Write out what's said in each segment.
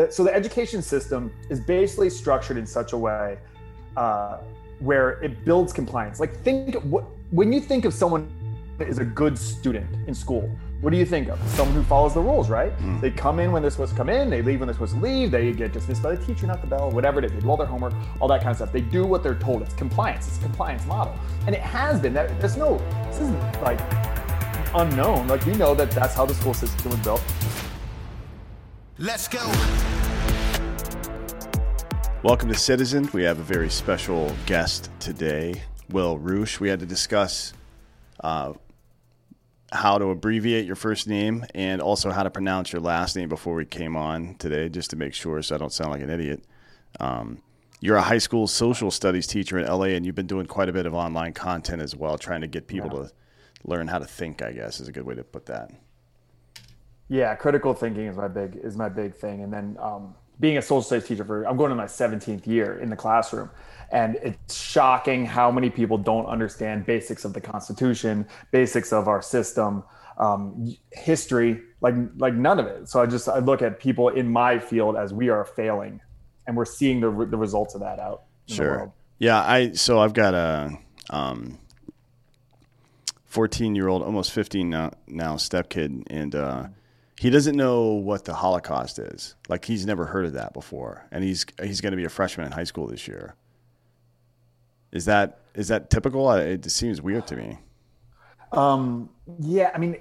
The, so the education system is basically structured in such a way uh, where it builds compliance. Like think what when you think of someone is a good student in school, what do you think of? Someone who follows the rules, right? Mm. They come in when they're supposed to come in, they leave when they're supposed to leave, they get dismissed by the teacher, not the bell, whatever it is. They do all their homework, all that kind of stuff. They do what they're told. It's compliance. It's a compliance model, and it has been. That there's no. This isn't like unknown. Like we know that that's how the school system was built. Let's go. Welcome to Citizen. We have a very special guest today, Will Roosh. We had to discuss uh, how to abbreviate your first name and also how to pronounce your last name before we came on today, just to make sure so I don't sound like an idiot. Um, you're a high school social studies teacher in LA, and you've been doing quite a bit of online content as well, trying to get people yeah. to learn how to think. I guess is a good way to put that. Yeah, critical thinking is my big is my big thing, and then um, being a social studies teacher for I'm going to my 17th year in the classroom. And it's shocking how many people don't understand basics of the Constitution, basics of our system, um, history, like like none of it. So I just I look at people in my field as we are failing, and we're seeing the the results of that out. Sure. Yeah. I so I've got a um, 14 year old, almost 15 now, now step kid, and uh, he doesn't know what the Holocaust is. Like he's never heard of that before, and he's he's going to be a freshman in high school this year. Is that is that typical? It seems weird to me. Um, yeah, I mean,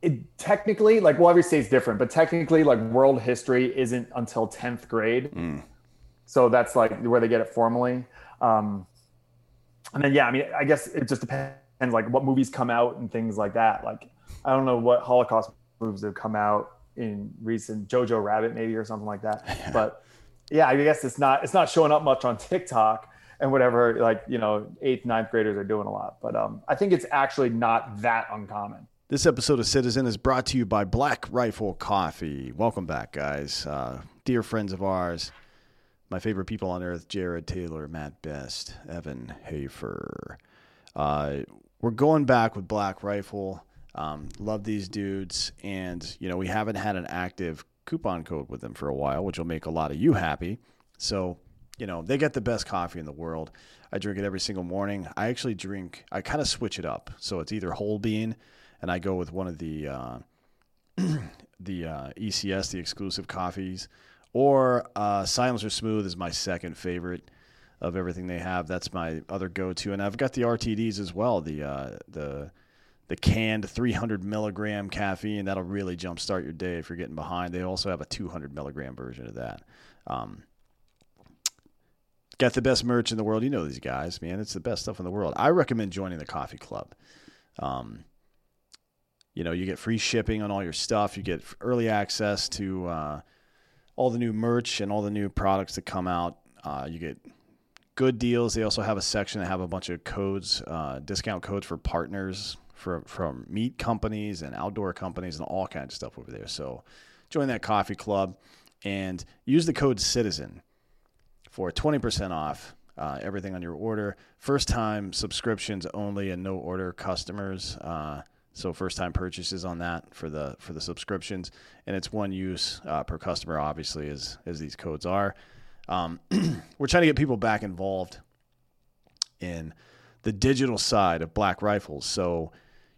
it technically, like, well, every state's different, but technically, like, world history isn't until tenth grade. Mm. So that's like where they get it formally. Um, and then, yeah, I mean, I guess it just depends, like, what movies come out and things like that. Like, I don't know what Holocaust movies have come out in recent Jojo Rabbit maybe or something like that. But yeah, I guess it's not it's not showing up much on TikTok and whatever like you know eighth ninth graders are doing a lot. But um, i think it's actually not that uncommon. This episode of citizen is brought to you by black rifle coffee. Welcome back guys. Uh, dear friends of ours my favorite people on earth jared taylor matt best evan hafer. Uh, we're going back with black rifle um, love these dudes and you know we haven't had an active coupon code with them for a while which will make a lot of you happy so you know, they get the best coffee in the world. I drink it every single morning. I actually drink, I kind of switch it up. So it's either whole bean, and I go with one of the uh, the uh, ECS, the exclusive coffees, or uh, Silencer Smooth is my second favorite of everything they have. That's my other go-to, and I've got the RTDs as well. The uh, the the canned 300 milligram caffeine that'll really jumpstart your day if you're getting behind. They also have a 200 milligram version of that. Um, Got the best merch in the world. You know these guys, man. It's the best stuff in the world. I recommend joining the coffee club. Um, you know, you get free shipping on all your stuff. You get early access to uh, all the new merch and all the new products that come out. Uh, you get good deals. They also have a section that have a bunch of codes, uh, discount codes for partners for, from meat companies and outdoor companies and all kinds of stuff over there. So join that coffee club and use the code CITIZEN for 20% off uh, everything on your order. First time subscriptions only and no order customers. Uh, so first time purchases on that for the for the subscriptions, and it's one use uh, per customer, obviously, as as these codes are. Um, we're trying to get people back involved in the digital side of Black Rifles. So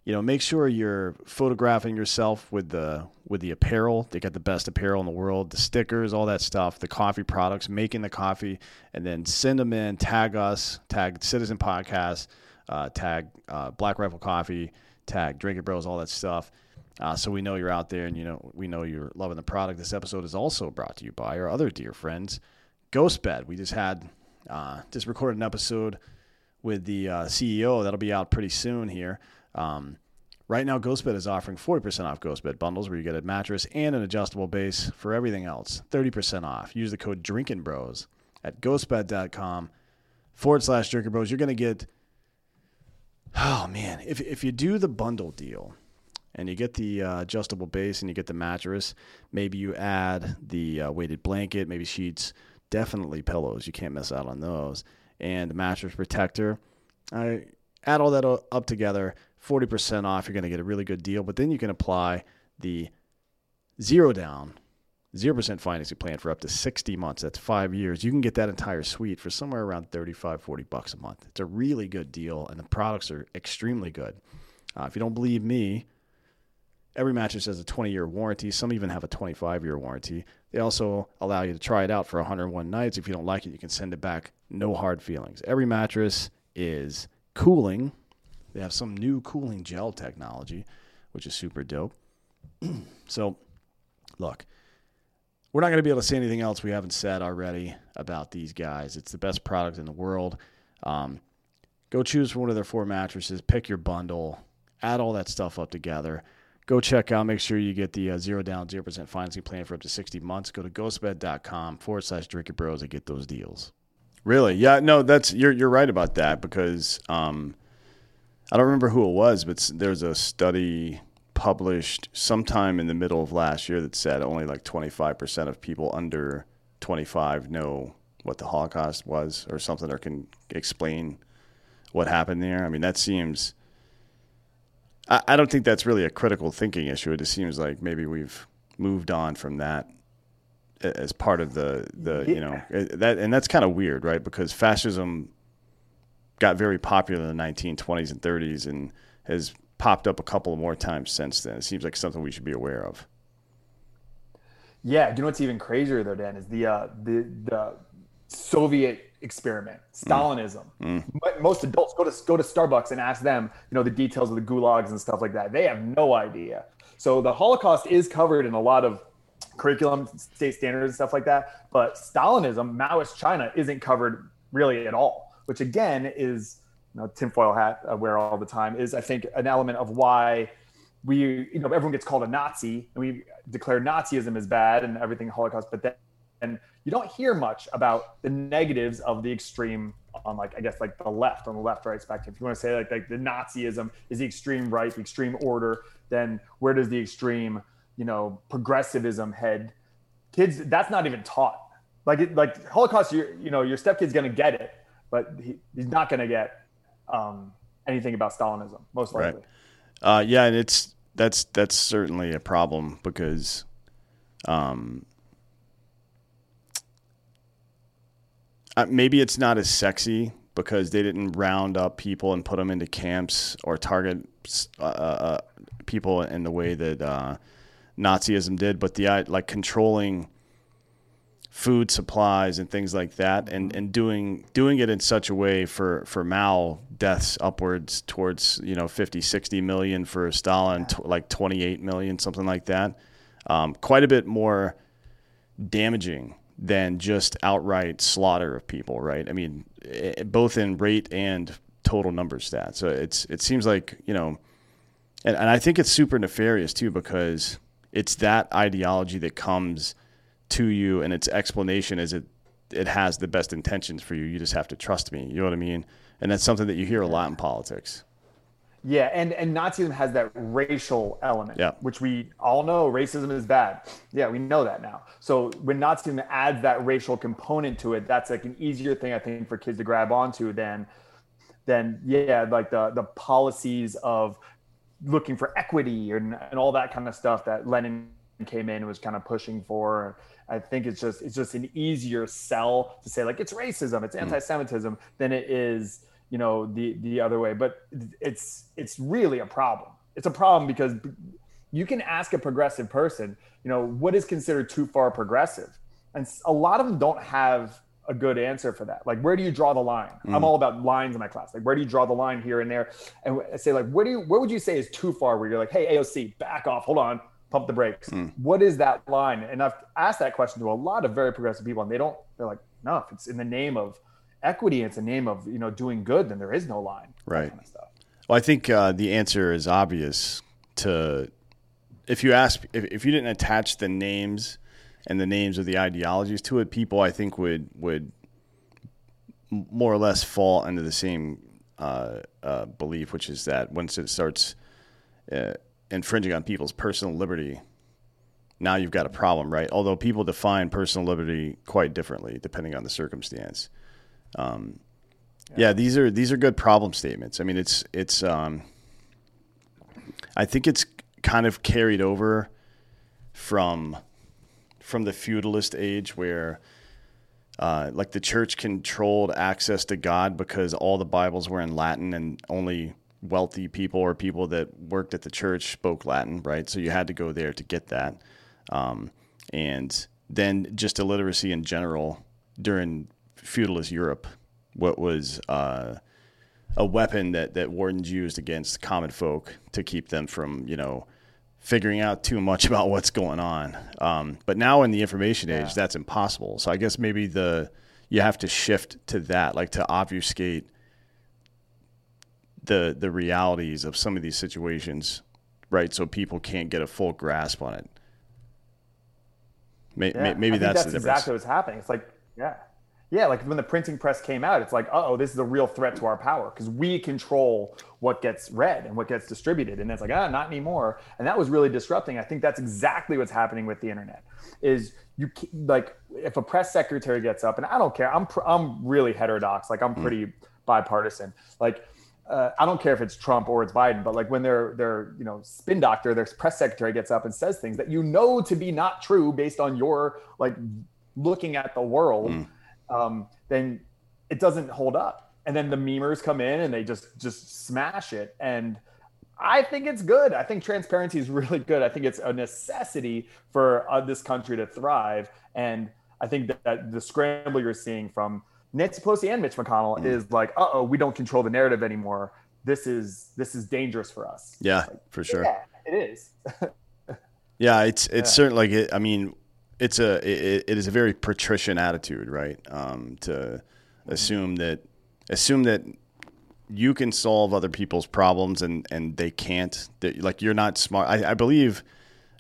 you know, make sure you're photographing yourself with the with the apparel. They got the best apparel in the world, the stickers, all that stuff, the coffee products, making the coffee, and then send them in. Tag us, tag Citizen Podcast, uh, tag uh, Black Rifle Coffee, tag Drinking Bros, all that stuff. Uh, so we know you're out there, and you know we know you're loving the product. This episode is also brought to you by our other dear friends, Ghost Bed. We just had uh, just recorded an episode with the uh, CEO that'll be out pretty soon here. Um, Right now, GhostBed is offering 40% off GhostBed bundles where you get a mattress and an adjustable base for everything else. 30% off. Use the code Drinking Bros at ghostbed.com forward slash Drinking Bros. You're going to get, oh man, if, if you do the bundle deal and you get the uh, adjustable base and you get the mattress, maybe you add the uh, weighted blanket, maybe sheets, definitely pillows. You can't miss out on those. And the mattress protector. I add all that up together 40% off. You're going to get a really good deal, but then you can apply the zero down, 0% financing plan for up to 60 months. That's five years. You can get that entire suite for somewhere around 35, 40 bucks a month. It's a really good deal, and the products are extremely good. Uh, if you don't believe me, every mattress has a 20 year warranty. Some even have a 25 year warranty. They also allow you to try it out for 101 nights. If you don't like it, you can send it back. No hard feelings. Every mattress is cooling they have some new cooling gel technology, which is super dope. so, look, we're not going to be able to say anything else we haven't said already about these guys. It's the best product in the world. Um, go choose one of their four mattresses, pick your bundle, add all that stuff up together. Go check out, make sure you get the uh, zero down, 0% financing plan for up to 60 months. Go to ghostbed.com forward slash drinking bros and get those deals. Really? Yeah, no, that's you're you're right about that because um, I don't remember who it was, but there's a study published sometime in the middle of last year that said only like 25% of people under 25 know what the Holocaust was or something or can explain what happened there. I mean, that seems. I, I don't think that's really a critical thinking issue. It just seems like maybe we've moved on from that as part of the the yeah. you know that and that's kind of weird, right? Because fascism got very popular in the 1920s and 30s and has popped up a couple more times since then. It seems like something we should be aware of. Yeah, Do you know what's even crazier though, Dan, is the uh, the the Soviet experiment, Stalinism. Mm. Mm. Most adults go to go to Starbucks and ask them, you know, the details of the gulags and stuff like that. They have no idea. So the Holocaust is covered in a lot of curriculum, state standards, and stuff like that. But Stalinism, Maoist China, isn't covered really at all which again is you know, tinfoil hat I wear all the time, is I think an element of why we, you know, everyone gets called a Nazi and we declare Nazism as bad and everything Holocaust, but then and you don't hear much about the negatives of the extreme on like I guess like the left on the left right spectrum. If you want to say like, like the Nazism is the extreme right, the extreme order, then where does the extreme you know progressivism head? Kids, that's not even taught. Like it, like Holocaust, you you know your stepkid's gonna get it, but he, he's not going to get um, anything about Stalinism, most likely. Right. Uh, yeah, and it's that's that's certainly a problem because, um, uh, maybe it's not as sexy because they didn't round up people and put them into camps or target uh, uh, uh people in the way that uh, Nazism did, but the like controlling food supplies and things like that and, and doing doing it in such a way for, for Mao deaths upwards towards you know 50 60 million for Stalin t- like 28 million something like that um, quite a bit more damaging than just outright slaughter of people right? I mean it, eh, both in rate and total number stats. So it's it seems like you know and, and I think it's super nefarious too because it's that ideology that comes – to you and its explanation is it it has the best intentions for you. You just have to trust me. You know what I mean? And that's something that you hear a lot in politics. Yeah, and and Nazism has that racial element, yeah. which we all know racism is bad. Yeah, we know that now. So when Nazism adds that racial component to it, that's like an easier thing I think for kids to grab onto than than yeah, like the the policies of looking for equity and, and all that kind of stuff that Lenin came in and was kind of pushing for I think it's just it's just an easier sell to say like it's racism, it's hmm. anti-Semitism mm. than it is you know the the other way. But it's it's really a problem. It's a problem because you can ask a progressive person, you know, what is considered too far progressive, and a lot of them don't have a good answer for that. Like, where do you draw the line? Mm. I'm all about lines in my class. Like, where do you draw the line here and there? And I say, like, what do you, what would you say is too far? Where you're like, hey, AOC, back off, hold on, pump the brakes. Mm. What is that line? And I've asked that question to a lot of very progressive people, and they don't. They're like, no, if it's in the name of equity, it's a name of you know doing good, then there is no line. Right. Kind of Well, I think uh, the answer is obvious. To if you ask, if, if you didn't attach the names and the names of the ideologies to it, people I think would would more or less fall under the same uh, uh, belief, which is that once it starts uh, infringing on people's personal liberty, now you've got a problem, right? Although people define personal liberty quite differently depending on the circumstance. Um, yeah. yeah. these are these are good problem statements. I mean, it's it's. Um, I think it's kind of carried over from from the feudalist age where uh, like the church controlled access to God because all the Bibles were in Latin and only wealthy people or people that worked at the church spoke Latin, right? So you had to go there to get that. Um, and then just illiteracy in general during feudalist Europe, what was uh, a weapon that, that wardens used against common folk to keep them from, you know, figuring out too much about what's going on. Um, but now in the information age, yeah. that's impossible. So I guess maybe the you have to shift to that, like to obfuscate the the realities of some of these situations, right? So people can't get a full grasp on it. Maybe, yeah, maybe that's, that's exactly what's happening. It's like, yeah, yeah, like when the printing press came out, it's like, oh, this is a real threat to our power because we control what gets read and what gets distributed. And it's like, ah, not anymore. And that was really disrupting. I think that's exactly what's happening with the internet. Is you like if a press secretary gets up, and I don't care. I'm I'm really heterodox. Like I'm hmm. pretty mm. bipartisan. Like uh, I don't care if it's Trump or it's Biden, but like when their their you know spin doctor, their press secretary gets up and says things that you know to be not true based on your like looking at the world. Mm um, then it doesn't hold up. And then the memers come in and they just just smash it. And I think it's good. I think transparency is really good. I think it's a necessity for uh, this country to thrive. And I think that, that, the scramble you're seeing from Nancy Pelosi and Mitch McConnell mm. is like, uh oh, we don't control the narrative anymore. This is this is dangerous for us. Yeah, like, for sure. Yeah, it is. yeah, it's it's yeah. certainly like it, I mean, it's a it, it is a very patrician attitude, right? Um, to assume that assume that you can solve other people's problems and and they can't. That like you're not smart. I, I believe.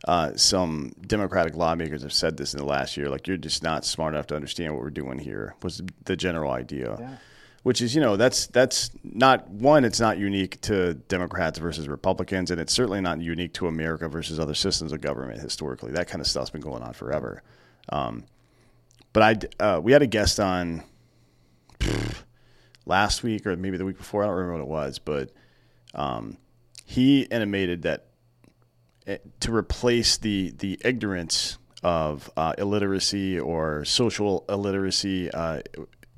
Uh, some Democratic lawmakers have said this in the last year. Like, you're just not smart enough to understand what we're doing here. Was the general idea. Yeah which is you know that's that's not one it's not unique to democrats versus republicans and it's certainly not unique to america versus other systems of government historically. That kind of stuff's been going on forever. Um, but i uh, we had a guest on pff, last week or maybe the week before i don't remember what it was but um, he animated that eh, to replace the the ignorance of uh, illiteracy or social illiteracy uh,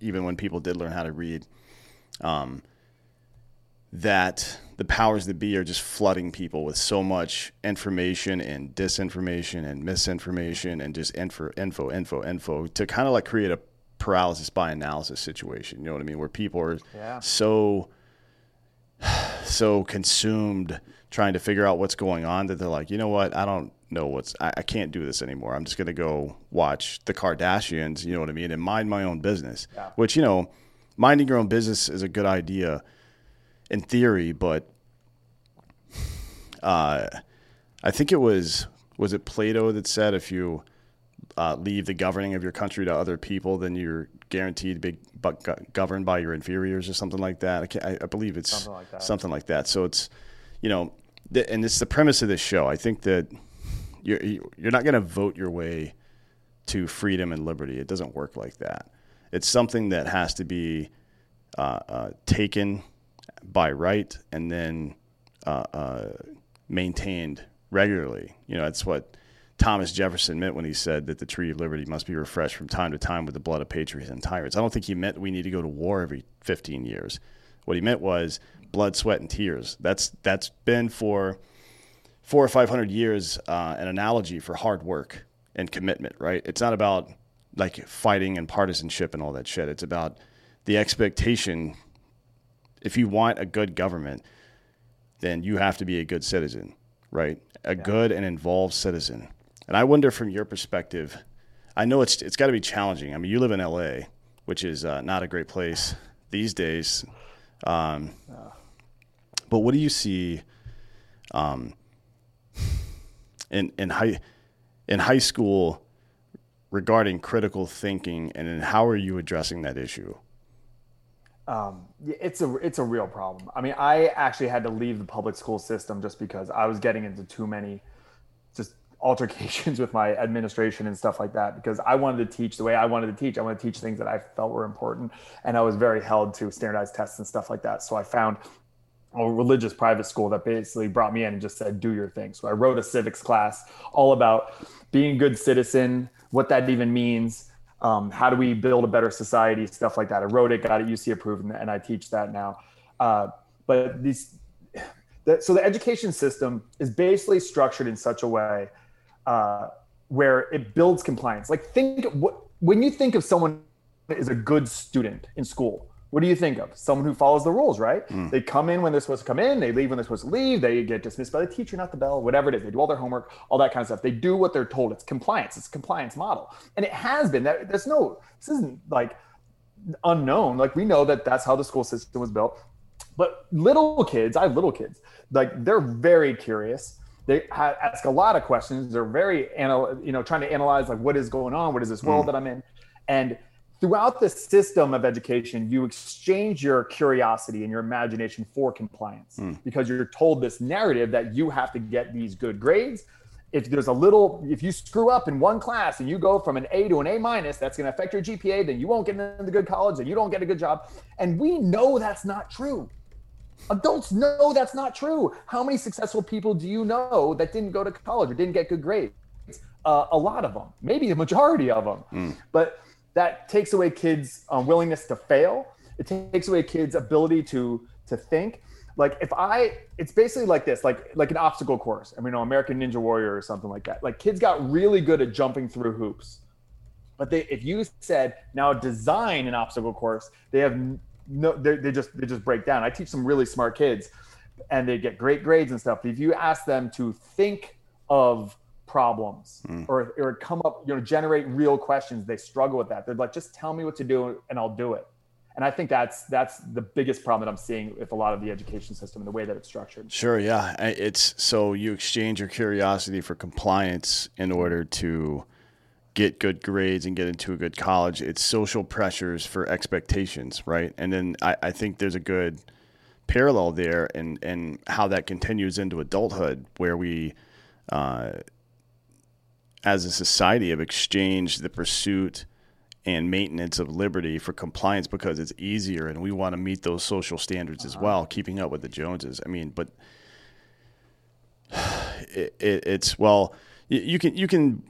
even when people did learn how to read, um, that the powers that be are just flooding people with so much information and disinformation and misinformation and just info, info, info, info to kind of like create a paralysis by analysis situation. You know what I mean? Where people are yeah. so so consumed trying to figure out what's going on that they're like, you know what? I don't know what's I, I can't do this anymore. I'm just gonna go watch the Kardashians, you know what I mean, and mind my own business. Yeah. Which, you know, minding your own business is a good idea in theory, but uh, I think it was was it Plato that said if you uh, leave the governing of your country to other people, then you're guaranteed to be governed by your inferiors or something like that. I, I believe it's something like that. Something like that. So it's, you know, and it's the premise of this show. I think that you're you're not going to vote your way to freedom and liberty. It doesn't work like that. It's something that has to be uh, uh, taken by right and then uh, uh maintained regularly. You know, that's what Thomas Jefferson meant when he said that the tree of liberty must be refreshed from time to time with the blood of patriots and tyrants. I don't think he meant we need to go to war every 15 years. What he meant was blood, sweat, and tears. That's that's been for four or five hundred years uh, an analogy for hard work and commitment, right? It's not about like fighting and partisanship and all that shit. It's about the expectation. If you want a good government, then you have to be a good citizen, right? A yeah. good and involved citizen. And I wonder, from your perspective, I know it's it's got to be challenging. I mean, you live in L.A., which is uh, not a great place these days. Um, But what do you see um, in in high in high school regarding critical thinking, and how are you addressing that issue? Um, it's a it's a real problem. I mean, I actually had to leave the public school system just because I was getting into too many just altercations with my administration and stuff like that because I wanted to teach the way I wanted to teach. I wanted to teach things that I felt were important, and I was very held to standardized tests and stuff like that. So I found a religious private school that basically brought me in and just said, "Do your thing." So I wrote a civics class all about being a good citizen, what that even means, um, how do we build a better society, stuff like that. I wrote it, got it UC approved, and, and I teach that now. Uh, but these, the, so the education system is basically structured in such a way uh, where it builds compliance. Like think what when you think of someone is a good student in school, what do you think of? Someone who follows the rules, right? Mm. They come in when they're supposed to come in, they leave when they're supposed to leave, they get dismissed by the teacher, not the bell, whatever it is. They do all their homework, all that kind of stuff. They do what they're told. It's compliance. It's compliance model. And it has been that there's no, this isn't like unknown. Like we know that that's how the school system was built. But little kids, I have little kids, like they're very curious. They ask a lot of questions. They're very, anal- you know, trying to analyze like what is going on, what is this world mm. that I'm in, and throughout the system of education, you exchange your curiosity and your imagination for compliance mm. because you're told this narrative that you have to get these good grades. If there's a little, if you screw up in one class and you go from an A to an A minus, that's going to affect your GPA. Then you won't get into the good college and you don't get a good job. And we know that's not true. Adults know that's not true. How many successful people do you know that didn't go to college or didn't get good grades? Uh, a lot of them, maybe the majority of them. Mm. But that takes away kids' um, willingness to fail. It takes away kids' ability to to think. Like if I, it's basically like this, like like an obstacle course. I mean, you know, American Ninja Warrior or something like that. Like kids got really good at jumping through hoops, but they, if you said now design an obstacle course, they have no, they just they just break down. I teach some really smart kids, and they get great grades and stuff. If you ask them to think of problems mm. or or come up you know generate real questions. They struggle with that. They're like just tell me what to do and i'll do it. And i think that's that's the biggest problem that i'm seeing with a lot of the education system and the way that it's structured. Sure yeah. It's so you exchange your curiosity for compliance in order to get good grades and get into a good college. It's social pressures for expectations right? And then i, I think there's a good parallel there and and how that continues into adulthood where we uh, as a society have exchanged the pursuit and maintenance of liberty for compliance because it's easier and we want to meet those social standards uh-huh. as well, keeping up with the Joneses. I mean, but it, it, it's well, you, you, can you can.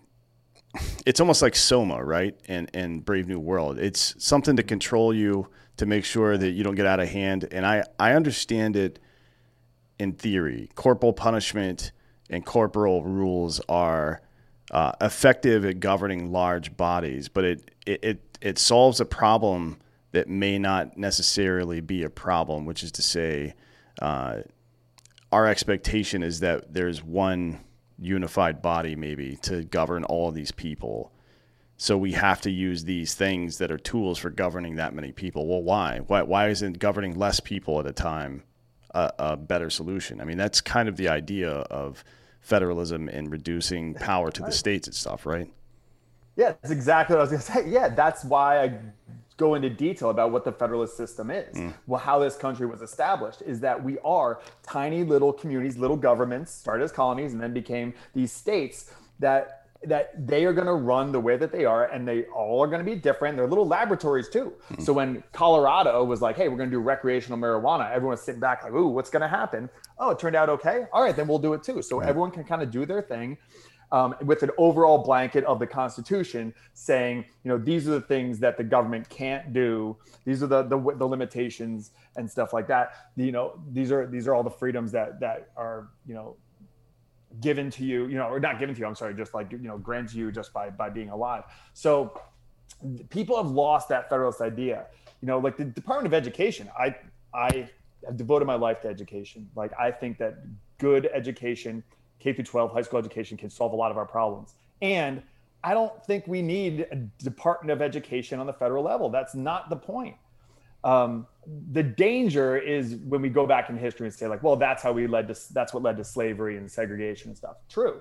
It's almost like Soma, right? And and Brave New World. It's something to control you to make sure that you don't get out of hand. And I I understand it in theory. Corporal punishment and corporal rules are uh, effective at governing large bodies, but it, it, it, it solves a problem that may not necessarily be a problem, which is to say, uh, our expectation is that there's one unified body maybe to govern all of these people. So we have to use these things that are tools for governing that many people. Well, why? Why, why isn't governing less people at a time a, a better solution? I mean, that's kind of the idea of federalism and reducing power to the states and stuff, right? Yeah, that's exactly what I was going to say. Yeah, that's why I go into detail about what the federalist system is. Mm. Well, how this country was established is that we are tiny little communities, little governments, started as colonies and then became these states that that they are going to run the way that they are and they all are going to be different. They're little laboratories too. Mm-hmm. so when colorado was like hey we're going to do recreational marijuana everyone's sitting back like ooh what's going to happen? Oh it turned out okay? All right then we'll do it too. So right. everyone can kind of do their thing um, with an overall blanket of the constitution saying you know these are the things that the government can't do. These are the the, the limitations and stuff like that. You know these are these are all the freedoms that that are you know given to you, you know, or not given to you, I'm sorry, just like, you know, granted you just by, by being alive. So people have lost that federalist idea, you know, like the Department of Education. I, I have devoted my life to education. Like I think that good education, K through 12 high school education can solve a lot of our problems. And I don't think we need a Department of Education on the federal level. That's not the point. Um, the danger is when we go back in history and say like, well, that's how we led to that's what led to slavery and segregation and stuff. True,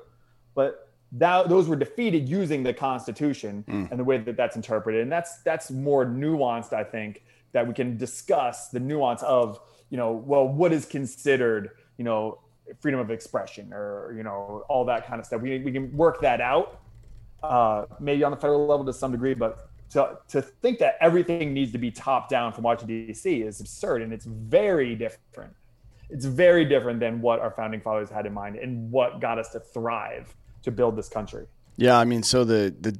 but that those were defeated using the Constitution mm. and the way that that's interpreted, and that's that's more nuanced, I think, that we can discuss the nuance of you know, well, what is considered you know freedom of expression or you know all that kind of stuff. We we can work that out, uh, maybe on the federal level to some degree, but to, to think that everything needs to be top down from Washington D.C. is absurd, and it's very different. It's very different than what our founding fathers had in mind and what got us to thrive to build this country. Yeah, I mean, so the the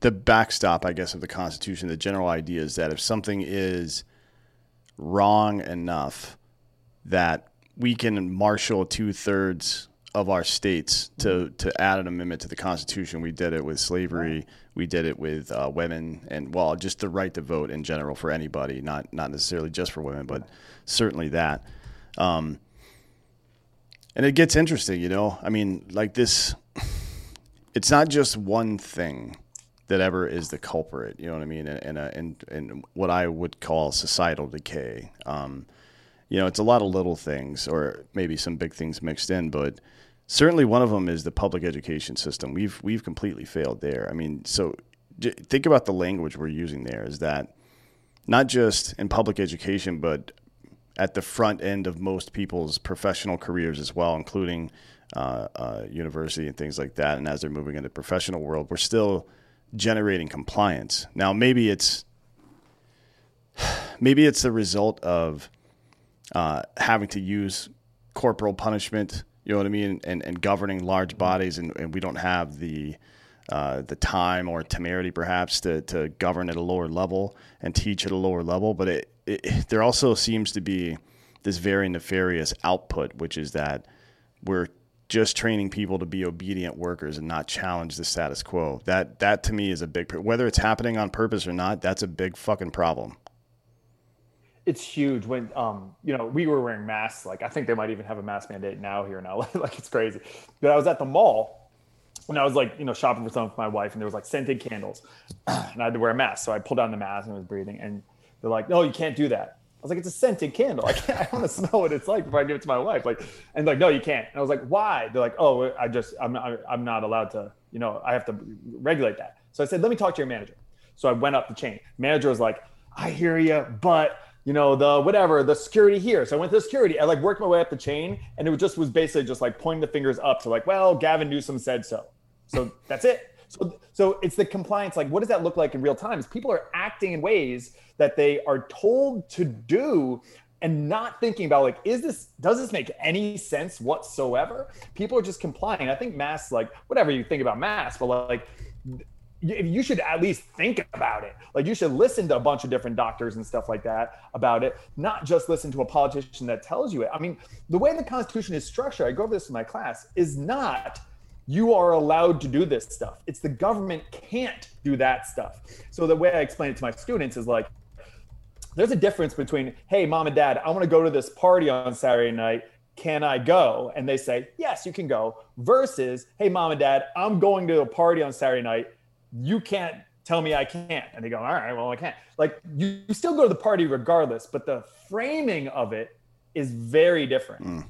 the backstop, I guess, of the Constitution, the general idea is that if something is wrong enough, that we can marshal two thirds of our states to to add an amendment to the Constitution. We did it with slavery. We did it with uh, women, and well, just the right to vote in general for anybody, not not necessarily just for women, but certainly that. Um, and it gets interesting, you know. I mean, like this, it's not just one thing that ever is the culprit. You know what I mean? And and and what I would call societal decay. Um, you know, it's a lot of little things, or maybe some big things mixed in, but certainly one of them is the public education system. We've we've completely failed there. I mean, so think about the language we're using there. Is that not just in public education, but at the front end of most people's professional careers as well, including uh, uh, university and things like that. And as they're moving into the professional world, we're still generating compliance. Now, maybe it's maybe it's the result of uh, having to use corporal punishment. You know what I mean, and, and governing large bodies, and, and we don't have the uh, the time or temerity perhaps to, to govern at a lower level and teach at a lower level. But it, it, there also seems to be this very nefarious output, which is that we're just training people to be obedient workers and not challenge the status quo. That that to me is a big whether it's happening on purpose or not. That's a big fucking problem. It's huge when um you know we were wearing masks. Like I think they might even have a mask mandate now here in LA. like it's crazy. But I was at the mall when I was like you know shopping for something for my wife, and there was like scented candles, and I had to wear a mask. So I pulled down the mask and was breathing, and they're like, "No, you can't do that." I was like, it's a scented candle. I can't, I want to smell what it's like before I give it to my wife. Like, and like, no, you can't. And I was like, why? They're like, oh, I just, I'm I'm not allowed to, you know, I have to regulate that. So I said, let me talk to your manager. So I went up the chain. Manager was like, I hear you, but you know, the whatever, the security here. So I went to the security. I like worked my way up the chain and it was just was basically just like pointing the fingers up to like, well, Gavin Newsom said so. So that's it. So, so it's the compliance. Like, what does that look like in real time? Is people are acting in ways that they are told to do and not thinking about like, is this does this make any sense whatsoever? People are just complying. I think masks, like whatever you think about masks, but like you should at least think about it. Like you should listen to a bunch of different doctors and stuff like that about it, not just listen to a politician that tells you it. I mean, the way the Constitution is structured, I go over this in my class, is not you are allowed to do this stuff. It's the government can't do that stuff. So the way I explain it to my students is like, there's a difference between, hey, mom and dad, I want to go to this party on Saturday night. Can I go? And they say, yes, you can go. Versus, hey, mom and dad, I'm going to a party on Saturday night. You can't tell me I can't. And they go, all right, well, I can't. Like you, you still go to the party regardless, but the framing of it is very different. Mm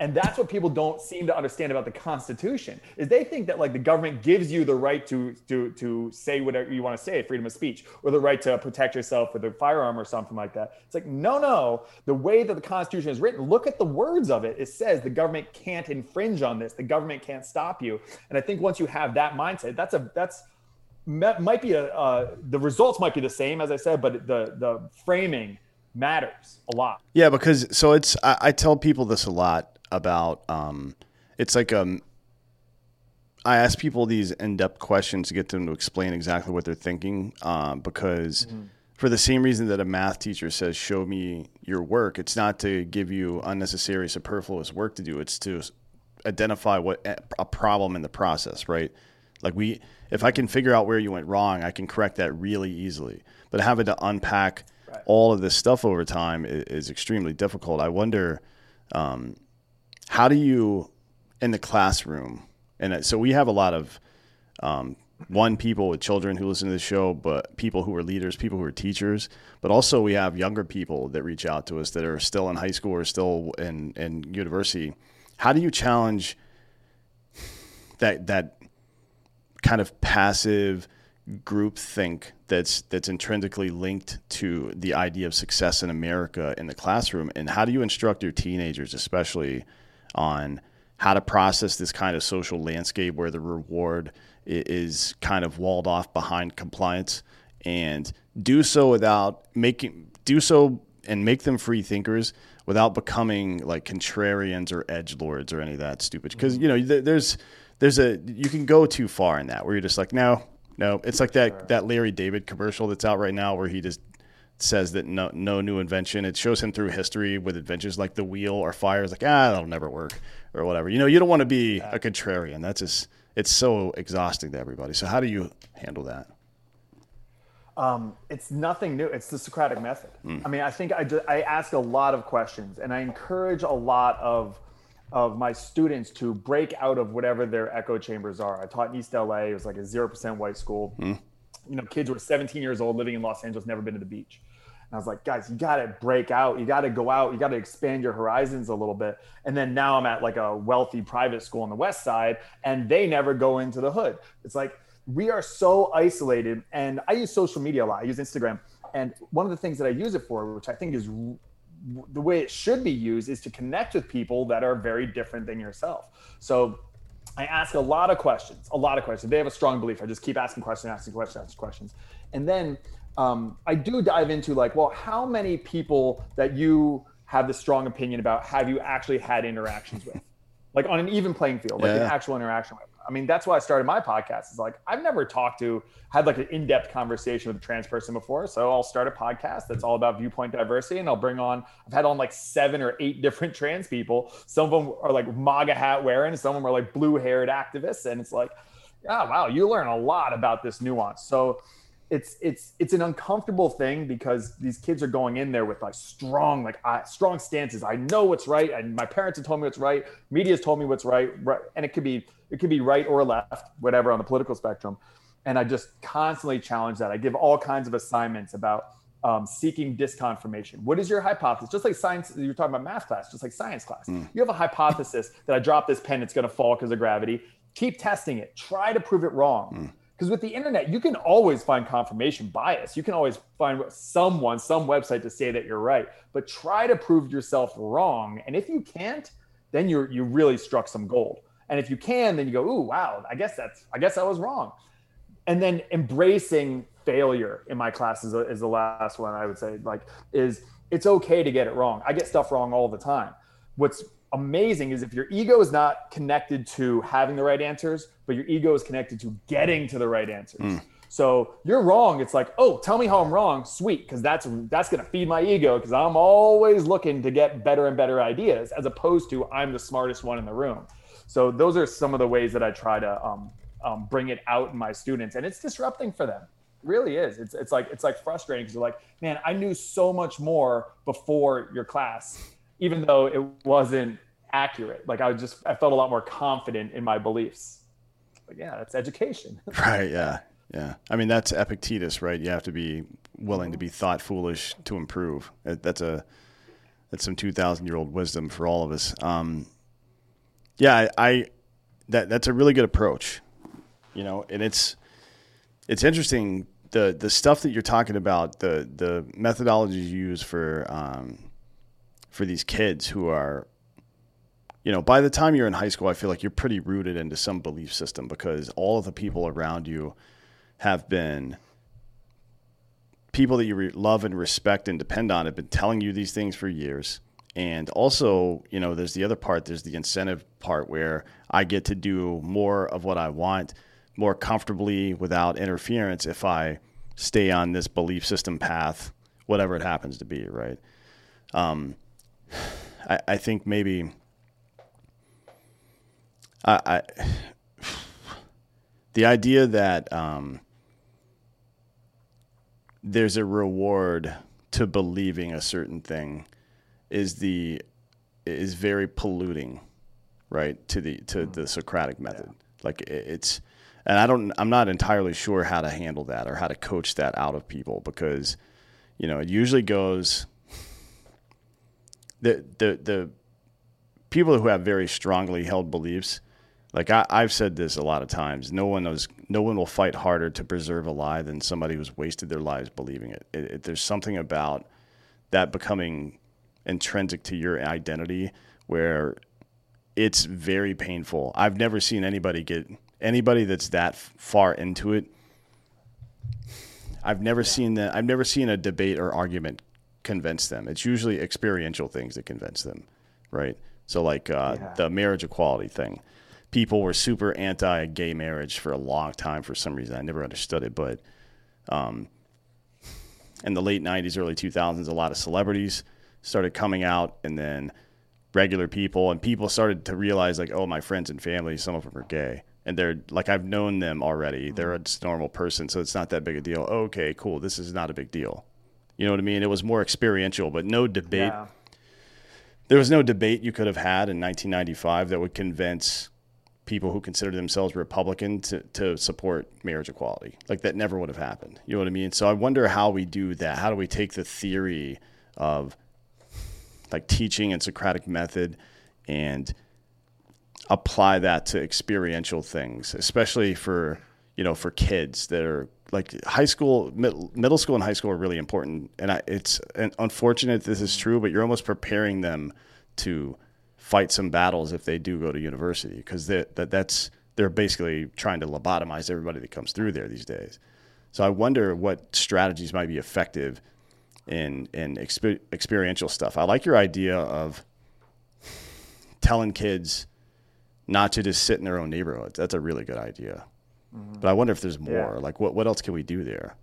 and that's what people don't seem to understand about the constitution is they think that like the government gives you the right to to to say whatever you want to say freedom of speech or the right to protect yourself with a firearm or something like that it's like no no the way that the constitution is written look at the words of it it says the government can't infringe on this the government can't stop you and i think once you have that mindset that's a that's might be a uh, the results might be the same as i said but the the framing matters a lot yeah because so it's I, I tell people this a lot about um, it's like um, I ask people these in-depth questions to get them to explain exactly what they're thinking um, because mm-hmm. for the same reason that a math teacher says show me your work it's not to give you unnecessary superfluous work to do it's to identify what a problem in the process right like we if I can figure out where you went wrong I can correct that really easily but having to unpack right. all of this stuff over time is, is extremely difficult I wonder um, how do you in the classroom and so we have a lot of um, one people with children who listen to the show, but people who are leaders, people who are teachers, but also we have younger people that reach out to us that are still in high school or still in in university. How do you challenge that that kind of passive group think that's that's intrinsically linked to the idea of success in America in the classroom? And how do you instruct your teenagers especially on how to process this kind of social landscape where the reward is kind of walled off behind compliance and do so without making do so and make them free thinkers without becoming like contrarians or edge lords or any of that stupid because mm-hmm. you know there's there's a you can go too far in that where you're just like no no. It's like that that Larry David commercial that's out right now where he just says that no no new invention. It shows him through history with inventions like the wheel or fire. It's like ah that'll never work or whatever. You know you don't want to be a contrarian. That's just it's so exhausting to everybody. So how do you handle that? Um, it's nothing new. It's the Socratic method. Mm. I mean, I think I, I ask a lot of questions and I encourage a lot of of my students to break out of whatever their echo chambers are. I taught in East LA. It was like a 0% white school. Mm. You know, kids were 17 years old living in Los Angeles, never been to the beach. And I was like, guys, you got to break out. You got to go out. You got to expand your horizons a little bit. And then now I'm at like a wealthy private school on the West side, and they never go into the hood. It's like we are so isolated. And I use social media a lot. I use Instagram. And one of the things that I use it for, which I think is the way it should be used is to connect with people that are very different than yourself. So I ask a lot of questions, a lot of questions. They have a strong belief. I just keep asking questions, asking questions, asking questions. And then um, I do dive into like, well, how many people that you have this strong opinion about have you actually had interactions with? Like on an even playing field, like yeah. an actual interaction with. I mean, that's why I started my podcast. Is like I've never talked to, had like an in-depth conversation with a trans person before. So I'll start a podcast that's all about viewpoint diversity, and I'll bring on. I've had on like seven or eight different trans people. Some of them are like MAGA hat wearing, some of them are like blue-haired activists, and it's like, oh wow, you learn a lot about this nuance. So it's it's it's an uncomfortable thing because these kids are going in there with like strong like strong stances. I know what's right, and my parents have told me what's right. Media's told me what's right, right, and it could be it could be right or left, whatever on the political spectrum. And I just constantly challenge that. I give all kinds of assignments about um, seeking disconfirmation. What is your hypothesis? Just like science, you're talking about math class, just like science class. Mm. You have a hypothesis that I drop this pen, it's going to fall because of gravity. Keep testing it. Try to prove it wrong. Mm because with the internet you can always find confirmation bias you can always find someone some website to say that you're right but try to prove yourself wrong and if you can't then you're you really struck some gold and if you can then you go ooh wow i guess that's i guess i was wrong and then embracing failure in my class is, is the last one i would say like is it's okay to get it wrong i get stuff wrong all the time what's amazing is if your ego is not connected to having the right answers, but your ego is connected to getting to the right answers. Mm. So you're wrong. It's like, oh, tell me how I'm wrong. Sweet, because that's that's gonna feed my ego because I'm always looking to get better and better ideas, as opposed to I'm the smartest one in the room. So those are some of the ways that I try to um, um, bring it out in my students, and it's disrupting for them. It really is. It's it's like it's like frustrating because you're like, man, I knew so much more before your class even though it wasn't accurate. Like I just I felt a lot more confident in my beliefs. But yeah, that's education. right. Yeah. Yeah. I mean that's Epictetus, right? You have to be willing to be thought foolish to improve. That's a that's some two thousand year old wisdom for all of us. Um, yeah, I, that that's a really good approach. You know, and it's it's interesting the the stuff that you're talking about the the methodologies you use for um, for these kids who are you know, by the time you're in high school, I feel like you're pretty rooted into some belief system because all of the people around you have been people that you re- love and respect and depend on have been telling you these things for years. And also, you know, there's the other part, there's the incentive part where I get to do more of what I want more comfortably without interference if I stay on this belief system path, whatever it happens to be, right? Um, I, I think maybe I, I the idea that um, there's a reward to believing a certain thing is the is very polluting, right? To the to mm. the Socratic method. Yeah. Like it's, and I don't I'm not entirely sure how to handle that or how to coach that out of people because you know it usually goes the the the people who have very strongly held beliefs like I, I've said this a lot of times no one knows no one will fight harder to preserve a lie than somebody who's wasted their lives believing it. It, it there's something about that becoming intrinsic to your identity where it's very painful. I've never seen anybody get anybody that's that far into it. I've never yeah. seen that. I've never seen a debate or argument convince them. It's usually experiential things that convince them, right? So like uh, yeah. the marriage equality thing, people were super anti-gay marriage for a long time for some reason. I never understood it, but um, in the late '90s, early 2000s, a lot of celebrities started coming out, and then regular people and people started to realize like, oh, my friends and family, some of them are gay. And they're like, I've known them already. Mm-hmm. They're a normal person, so it's not that big a deal. Okay, cool. This is not a big deal. You know what I mean? It was more experiential, but no debate. Yeah. There was no debate you could have had in 1995 that would convince people who consider themselves Republican to, to support marriage equality. Like that never would have happened. You know what I mean? So I wonder how we do that. How do we take the theory of like teaching and Socratic method and apply that to experiential things, especially for you know for kids that are like high school, middle school, and high school are really important. And I, it's unfortunate this is true, but you're almost preparing them to fight some battles if they do go to university because that that's they're basically trying to lobotomize everybody that comes through there these days. So I wonder what strategies might be effective in in exper- experiential stuff. I like your idea of telling kids not to just sit in their own neighborhoods. That's a really good idea. Mm-hmm. But I wonder if there's more. Yeah. Like, what what else can we do there?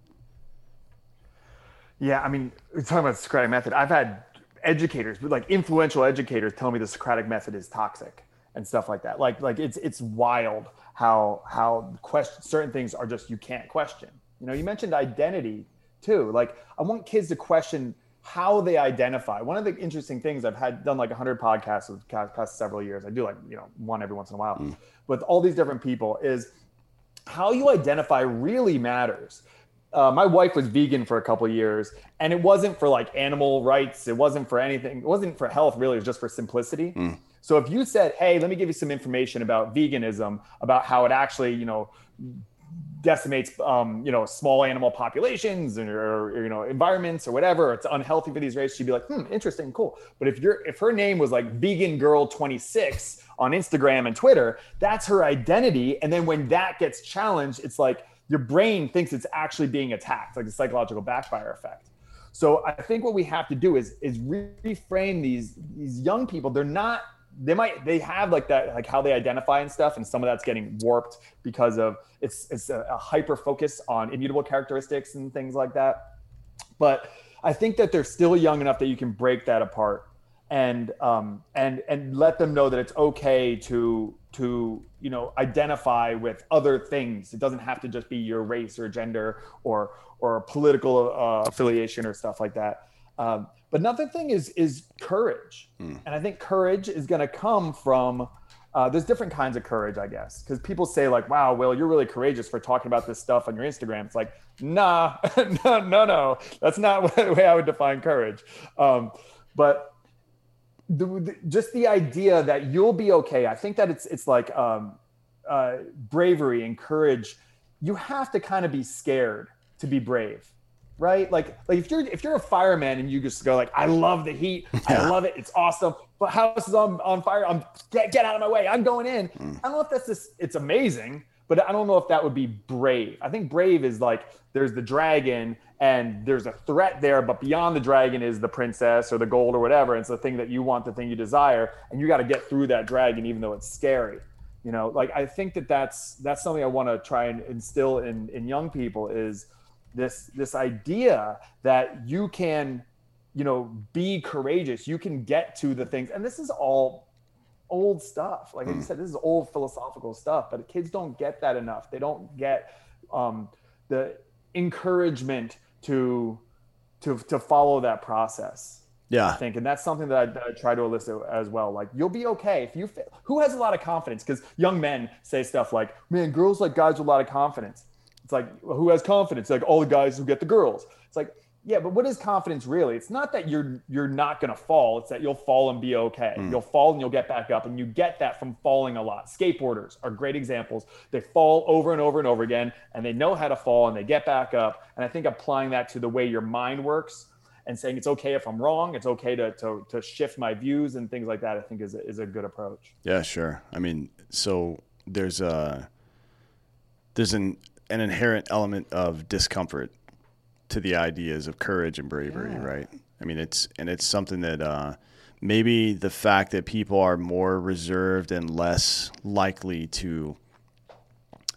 Yeah, I mean, we're talking about the Socratic method. I've had educators, like influential educators, tell me the Socratic method is toxic and stuff like that. Like, like it's it's wild how how question certain things are just you can't question. You know, you mentioned identity too. Like I want kids to question how they identify. One of the interesting things I've had done like 100 podcasts with past several years. I do like, you know, one every once in a while mm. with all these different people is how you identify really matters. Uh, my wife was vegan for a couple years and it wasn't for like animal rights. It wasn't for anything. It wasn't for health really. It was just for simplicity. Mm. So if you said, Hey, let me give you some information about veganism, about how it actually, you know, decimates um, you know small animal populations or, or, you know environments or whatever. It's unhealthy for these races. She'd be like hmm interesting cool. But if you're if her name was like vegan girl 26 on instagram and twitter that's her identity. And then when that gets challenged it's like your brain thinks it's actually being attacked like the psychological backfire effect. So i think what we have to do is is reframe these these young people. They're not they might they have like that like how they identify and stuff and some of that's getting warped because of it's it's a, a hyper focus on immutable characteristics and things like that. But i think that they're still young enough that you can break that apart and um and and let them know that it's okay to to you know identify with other things. It doesn't have to just be your race or gender or or political uh, affiliation or stuff like that. Um, but another thing is is courage, mm. and I think courage is going to come from. Uh, there's different kinds of courage, I guess, because people say like, "Wow, Will, you're really courageous for talking about this stuff on your Instagram." It's like, nah, no, no, no, that's not the way I would define courage. Um, but the, the, just the idea that you'll be okay. I think that it's it's like um, uh, bravery and courage. You have to kind of be scared to be brave right? Like, like if you're if you're a fireman and you just go like, I love the heat, yeah. I love it, it's awesome, but house is on on fire, I'm get get out of my way, I'm going in. Mm. I don't know if that's this. It's amazing, but I don't know if that would be brave. I think brave is like there's the dragon and there's a threat there, but beyond the dragon is the princess or the gold or whatever. It's the thing that you want, the thing you desire, and you got to get through that dragon, even though it's scary. You know, like I think that that's that's something I want to try and instill in in young people is this this idea that you can you know be courageous you can get to the things and this is all old stuff like mm. you said this is old philosophical stuff but kids don't get that enough they don't get um, the encouragement to to to follow that process Yeah. I think, and that's something that I, that I try to elicit as well. Like, you'll be okay if you. Fa- Who has a lot of confidence? Because young men say stuff like, "Man, girls like guys with a lot of confidence." It's like, who has confidence? Like all the guys who get the girls. It's like, yeah, but what is confidence really? It's not that you're you're not gonna fall. It's that you'll fall and be okay. Hmm. You'll fall and you'll get back up, and you get that from falling a lot. Skateboarders are great examples. They fall over and over and over again, and they know how to fall and they get back up. And I think applying that to the way your mind works and saying it's okay if I'm wrong, it's okay to to, to shift my views and things like that. I think is a, is a good approach. Yeah, sure. I mean, so there's a there's an an inherent element of discomfort to the ideas of courage and bravery, Yeah. right? I mean, it's and it's something that uh, maybe the fact that people are more reserved and less likely to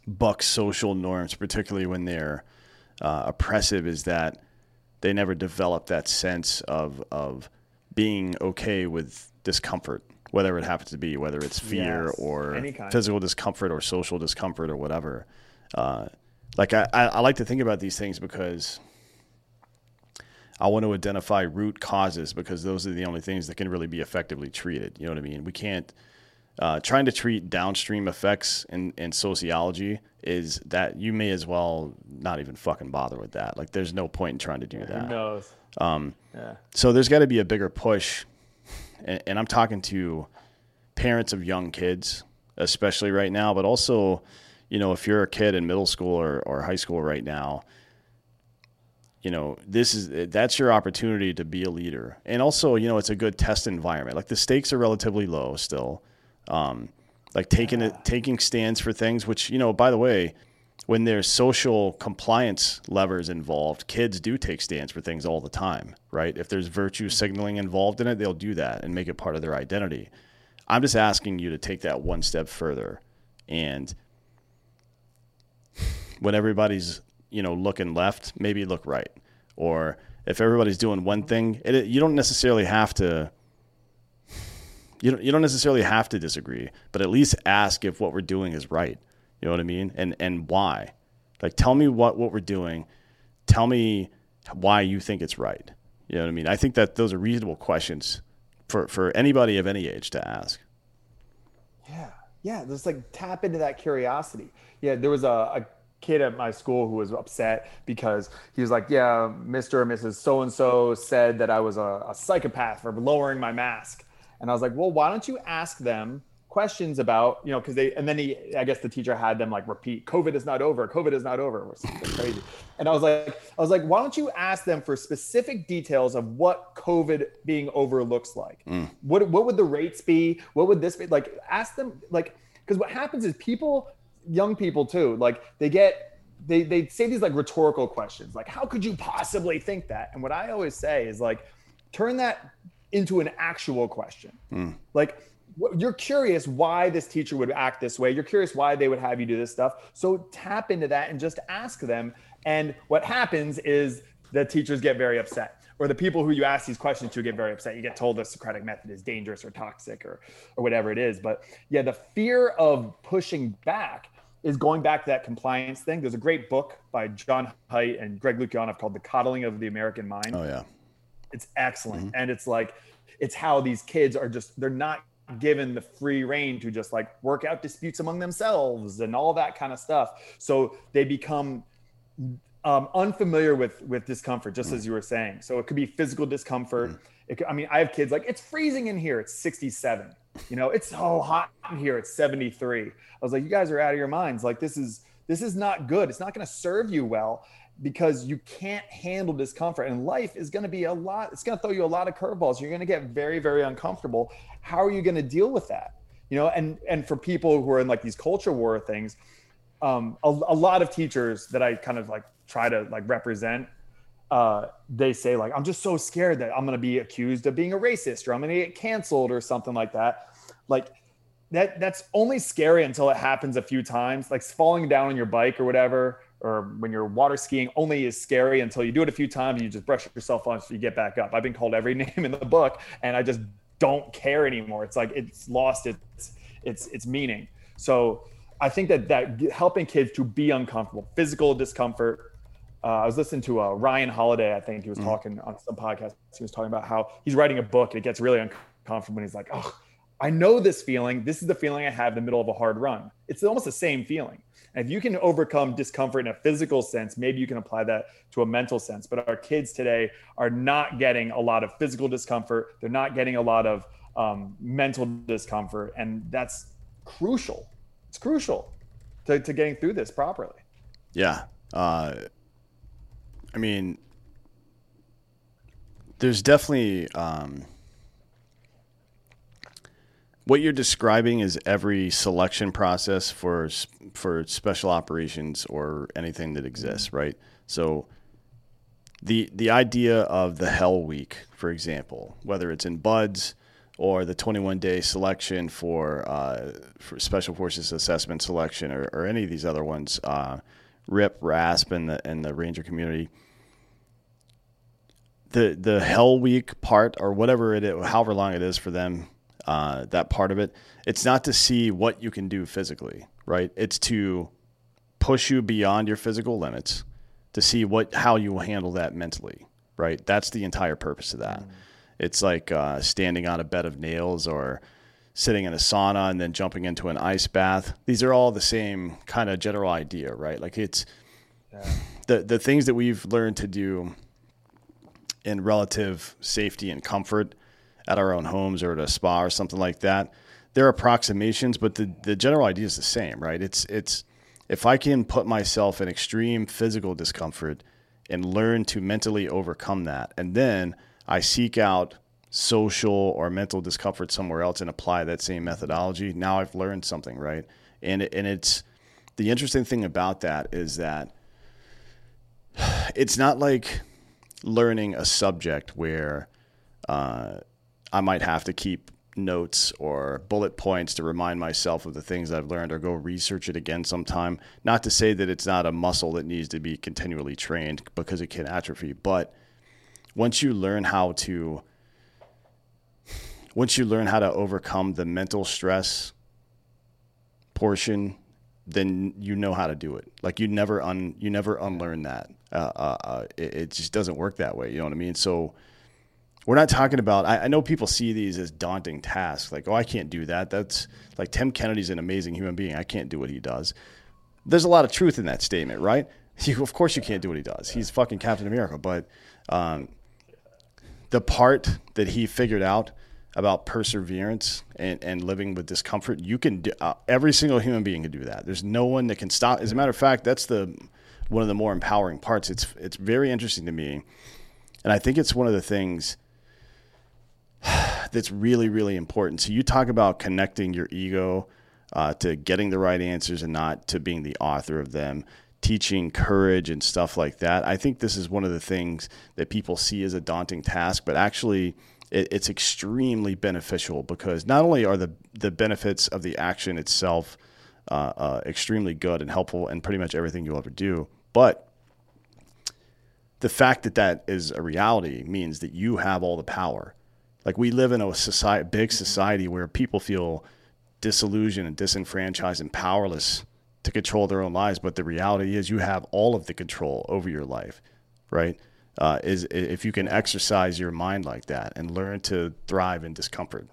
buck social norms, particularly when they're uh, oppressive, is that they never develop that sense of of being okay with discomfort, whether it happens to be whether it's fear Yes, or physical discomfort or social discomfort or whatever. Uh, like I, I, like to think about these things because I want to identify root causes because those are the only things that can really be effectively treated. You know what I mean? We can't uh, trying to treat downstream effects in, in sociology is that you may as well not even fucking bother with that. Like, there's no point in trying to do Who that. knows? Um, Yeah. so there's got to be a bigger push, and, and I'm talking to parents of young kids, especially right now, but also, you know, if you're a kid in middle school or, or high school right now, you know, this is that's your opportunity to be a leader, and also, you know, it's a good test environment. Like the stakes are relatively low still, um, like taking it, taking stands for things. Which you know, by the way, when there's social compliance levers involved, kids do take stands for things all the time, right? If there's virtue signaling involved in it, they'll do that and make it part of their identity. I'm just asking you to take that one step further. And when everybody's, you know, looking left, maybe look right. Or if everybody's doing one thing, it, you don't necessarily have to you don't, you don't necessarily have to disagree, but at least ask if what we're doing is right. You know what I mean? And and why? Like tell me what what we're doing. Tell me why you think it's right. You know what I mean? I think that those are reasonable questions for for anybody of any age to ask. Yeah, yeah. Just like tap into that curiosity. Yeah, there was a, a kid at my school who was upset because he was like, "Yeah, Mr. or Mrs. So and So said that I was a, a psychopath for lowering my mask," and I was like, "Well, why don't you ask them?" questions about you know because they and then he i guess the teacher had them like repeat covid is not over covid is not over crazy and i was like i was like why don't you ask them for specific details of what covid being over looks like mm. what what would the rates be what would this be like ask them like because what happens is people young people too like they get they they say these like rhetorical questions like how could you possibly think that? And what i always say is like turn that into an actual question. Hmm. Like you're curious why this teacher would act this way. You're curious why they would have you do this stuff. So tap into that and just ask them. And what happens is the teachers get very upset or the people who you ask these questions to get very upset. You get told the socratic method is dangerous or toxic or or whatever it is. But yeah the fear of pushing back is going back to that compliance thing. There's a great book by john haidt and greg lukianoff called the coddling of the american mind. Oh yeah. it's excellent. Mm-hmm. And it's like it's how these kids are just they're not given the free reign to just like work out disputes among themselves and all that kind of stuff. So they become um, unfamiliar with with discomfort just as you were saying. So it could be physical discomfort. It could, i mean i have kids like it's freezing in here it's 67 you know it's so hot in here it's 73 i was like you guys are out of your minds. Like this is this is not good. It's not going to serve you well because you can't handle discomfort. And life is going to be a lot it's going to throw you a lot of curveballs. You're going to get very very uncomfortable. How are you going to deal with that? You know and and for people who are in like these culture war things um, a, a lot of teachers that I kind of like try to like represent, uh, they say like, I'm just so scared that I'm going to be accused of being a racist or I'm going to get canceled or something like that. Like that, that's only scary until it happens a few times. Like falling down on your bike or whatever, or when you're water skiing only is scary until you do it a few times you just brush yourself off so you get back up. I've been called every name in the book and I just don't care anymore. It's like, it's lost its, its, its meaning. So I think that that helping kids to be uncomfortable, physical discomfort, uh, I was listening to uh, Ryan Holiday. I think he was mm. talking on some podcast. He was talking about how he's writing a book and it gets really uncomfortable when he's like, "Oh, I know this feeling. This is the feeling I have in the middle of a hard run." It's almost the same feeling. And if you can overcome discomfort in a physical sense, maybe you can apply that to a mental sense. But our kids today are not getting a lot of physical discomfort. They're not getting a lot of um, mental discomfort, and that's crucial. It's crucial to, to getting through this properly. Yeah. Uh, I mean, there's definitely um, what you're describing is every selection process for for special operations or anything that exists, right? So the the idea of the Hell Week, for example, whether it's in BUD/S or the 21 day selection for, uh, for Special Forces Assessment Selection or, or, any of these other ones, uh, RIP, RASP, and the, and the Ranger community. The, the Hell Week part, or whatever it is, however long it is for them, uh, that part of it, it's not to see what you can do physically, right? It's to push you beyond your physical limits to see what how you will handle that mentally, right? That's the entire purpose of that. Mm. It's like uh, standing on a bed of nails or sitting in a sauna and then jumping into an ice bath. These are all the same kind of general idea, right? Like it's yeah. the the things that we've learned to do in relative safety and comfort at our own homes or at a spa or something like that. There are approximations, but the, the general idea is the same, right? It's it's if I can put myself in extreme physical discomfort and learn to mentally overcome that, and then I seek out social or mental discomfort somewhere else and apply that same methodology, now I've learned something, right? And and it's the interesting thing about that is that it's not like learning a subject where uh, I might have to keep notes or bullet points to remind myself of the things I've learned or go research it again sometime. Not to say that it's not a muscle that needs to be continually trained because it can atrophy, but once you learn how to once you learn how to overcome the mental stress portion then you know how to do it. Like you never un you never unlearn that. Uh, uh, uh, it, it, just doesn't work that way you know what i mean? So we're not talking about I, I, know people see these as daunting tasks like oh i can't do that. That's like tim kennedy's an amazing human being. I can't do what he does. There's a lot of truth in that statement right? You, of course you can't do what he does. He's fucking captain america but um, the part that he figured out about perseverance and, and living with discomfort, you can do, uh, every single human being can do that. There's no one that can stop. As a matter of fact, that's the one of the more empowering parts. It's it's very interesting to me, and I think it's one of the things that's really really important. So you talk about connecting your ego uh, to getting the right answers and not to being the author of them teaching courage and stuff like that. I think this is one of the things that people see as a daunting task, but actually it, it's extremely beneficial because not only are the the benefits of the action itself uh, uh, extremely good and helpful in pretty much everything you'll ever do, but the fact that that is a reality means that you have all the power. Like we live in a society, big society where people feel disillusioned and disenfranchised and powerless to control their own lives, but the reality is you have all of the control over your life, right? Uh, is if you can exercise your mind like that and learn to thrive in discomfort.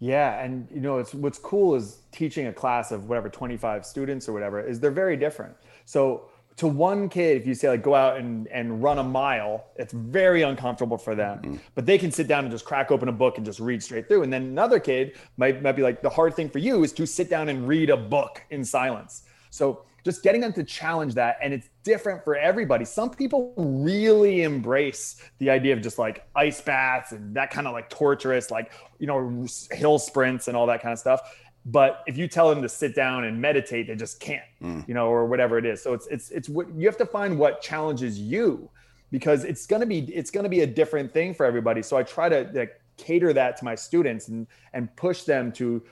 Yeah, and you know, it's what's cool is teaching a class of whatever 25 students or whatever is they're very different. So to one kid, if you say like go out and, and run a mile, it's very uncomfortable for them. Mm-hmm. But they can sit down and just crack open a book and just read straight through. And then another kid might, might be like the hard thing for you is to sit down and read a book in silence. So just getting them to challenge that. And it's different for everybody. Some people really embrace the idea of just like ice baths and that kind of like torturous, like, you know, hill sprints and all that kind of stuff but if you tell them to sit down and meditate they just can't mm. you know or whatever it is. So it's it's it's what you have to find what challenges you because it's going to be it's going to be a different thing for everybody. So i try to like cater that to my students and and push them to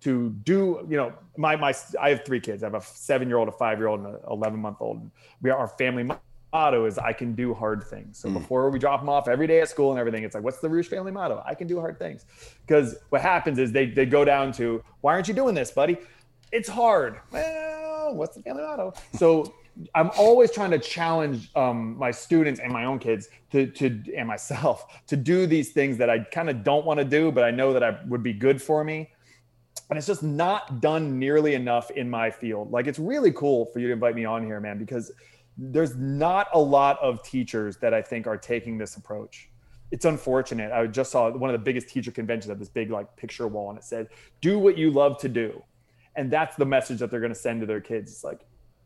to do you know my my i have three kids. I have a seven year old a five year old and an 11 month old we are our family motto is I can do hard things. So mm. before we drop them off every day at school and everything, it's like, what's the Roosh family motto? I can do hard things. Because what happens is they, they go down to, why aren't you doing this, buddy? It's hard. Well. What's the family motto? So I'm always trying to challenge um, my students and my own kids to, to and myself to do these things that I kind of don't want to do, but I know that I would be good for me. And it's just not done nearly enough in my field. Like it's really cool for you to invite me on here, man, because there's not a lot of teachers that I think are taking this approach. It's unfortunate. I just saw one of the biggest teacher conventions of this big like picture wall, and it said, "Do what you love to do," and that's the message that they're going to send to their kids. It's like,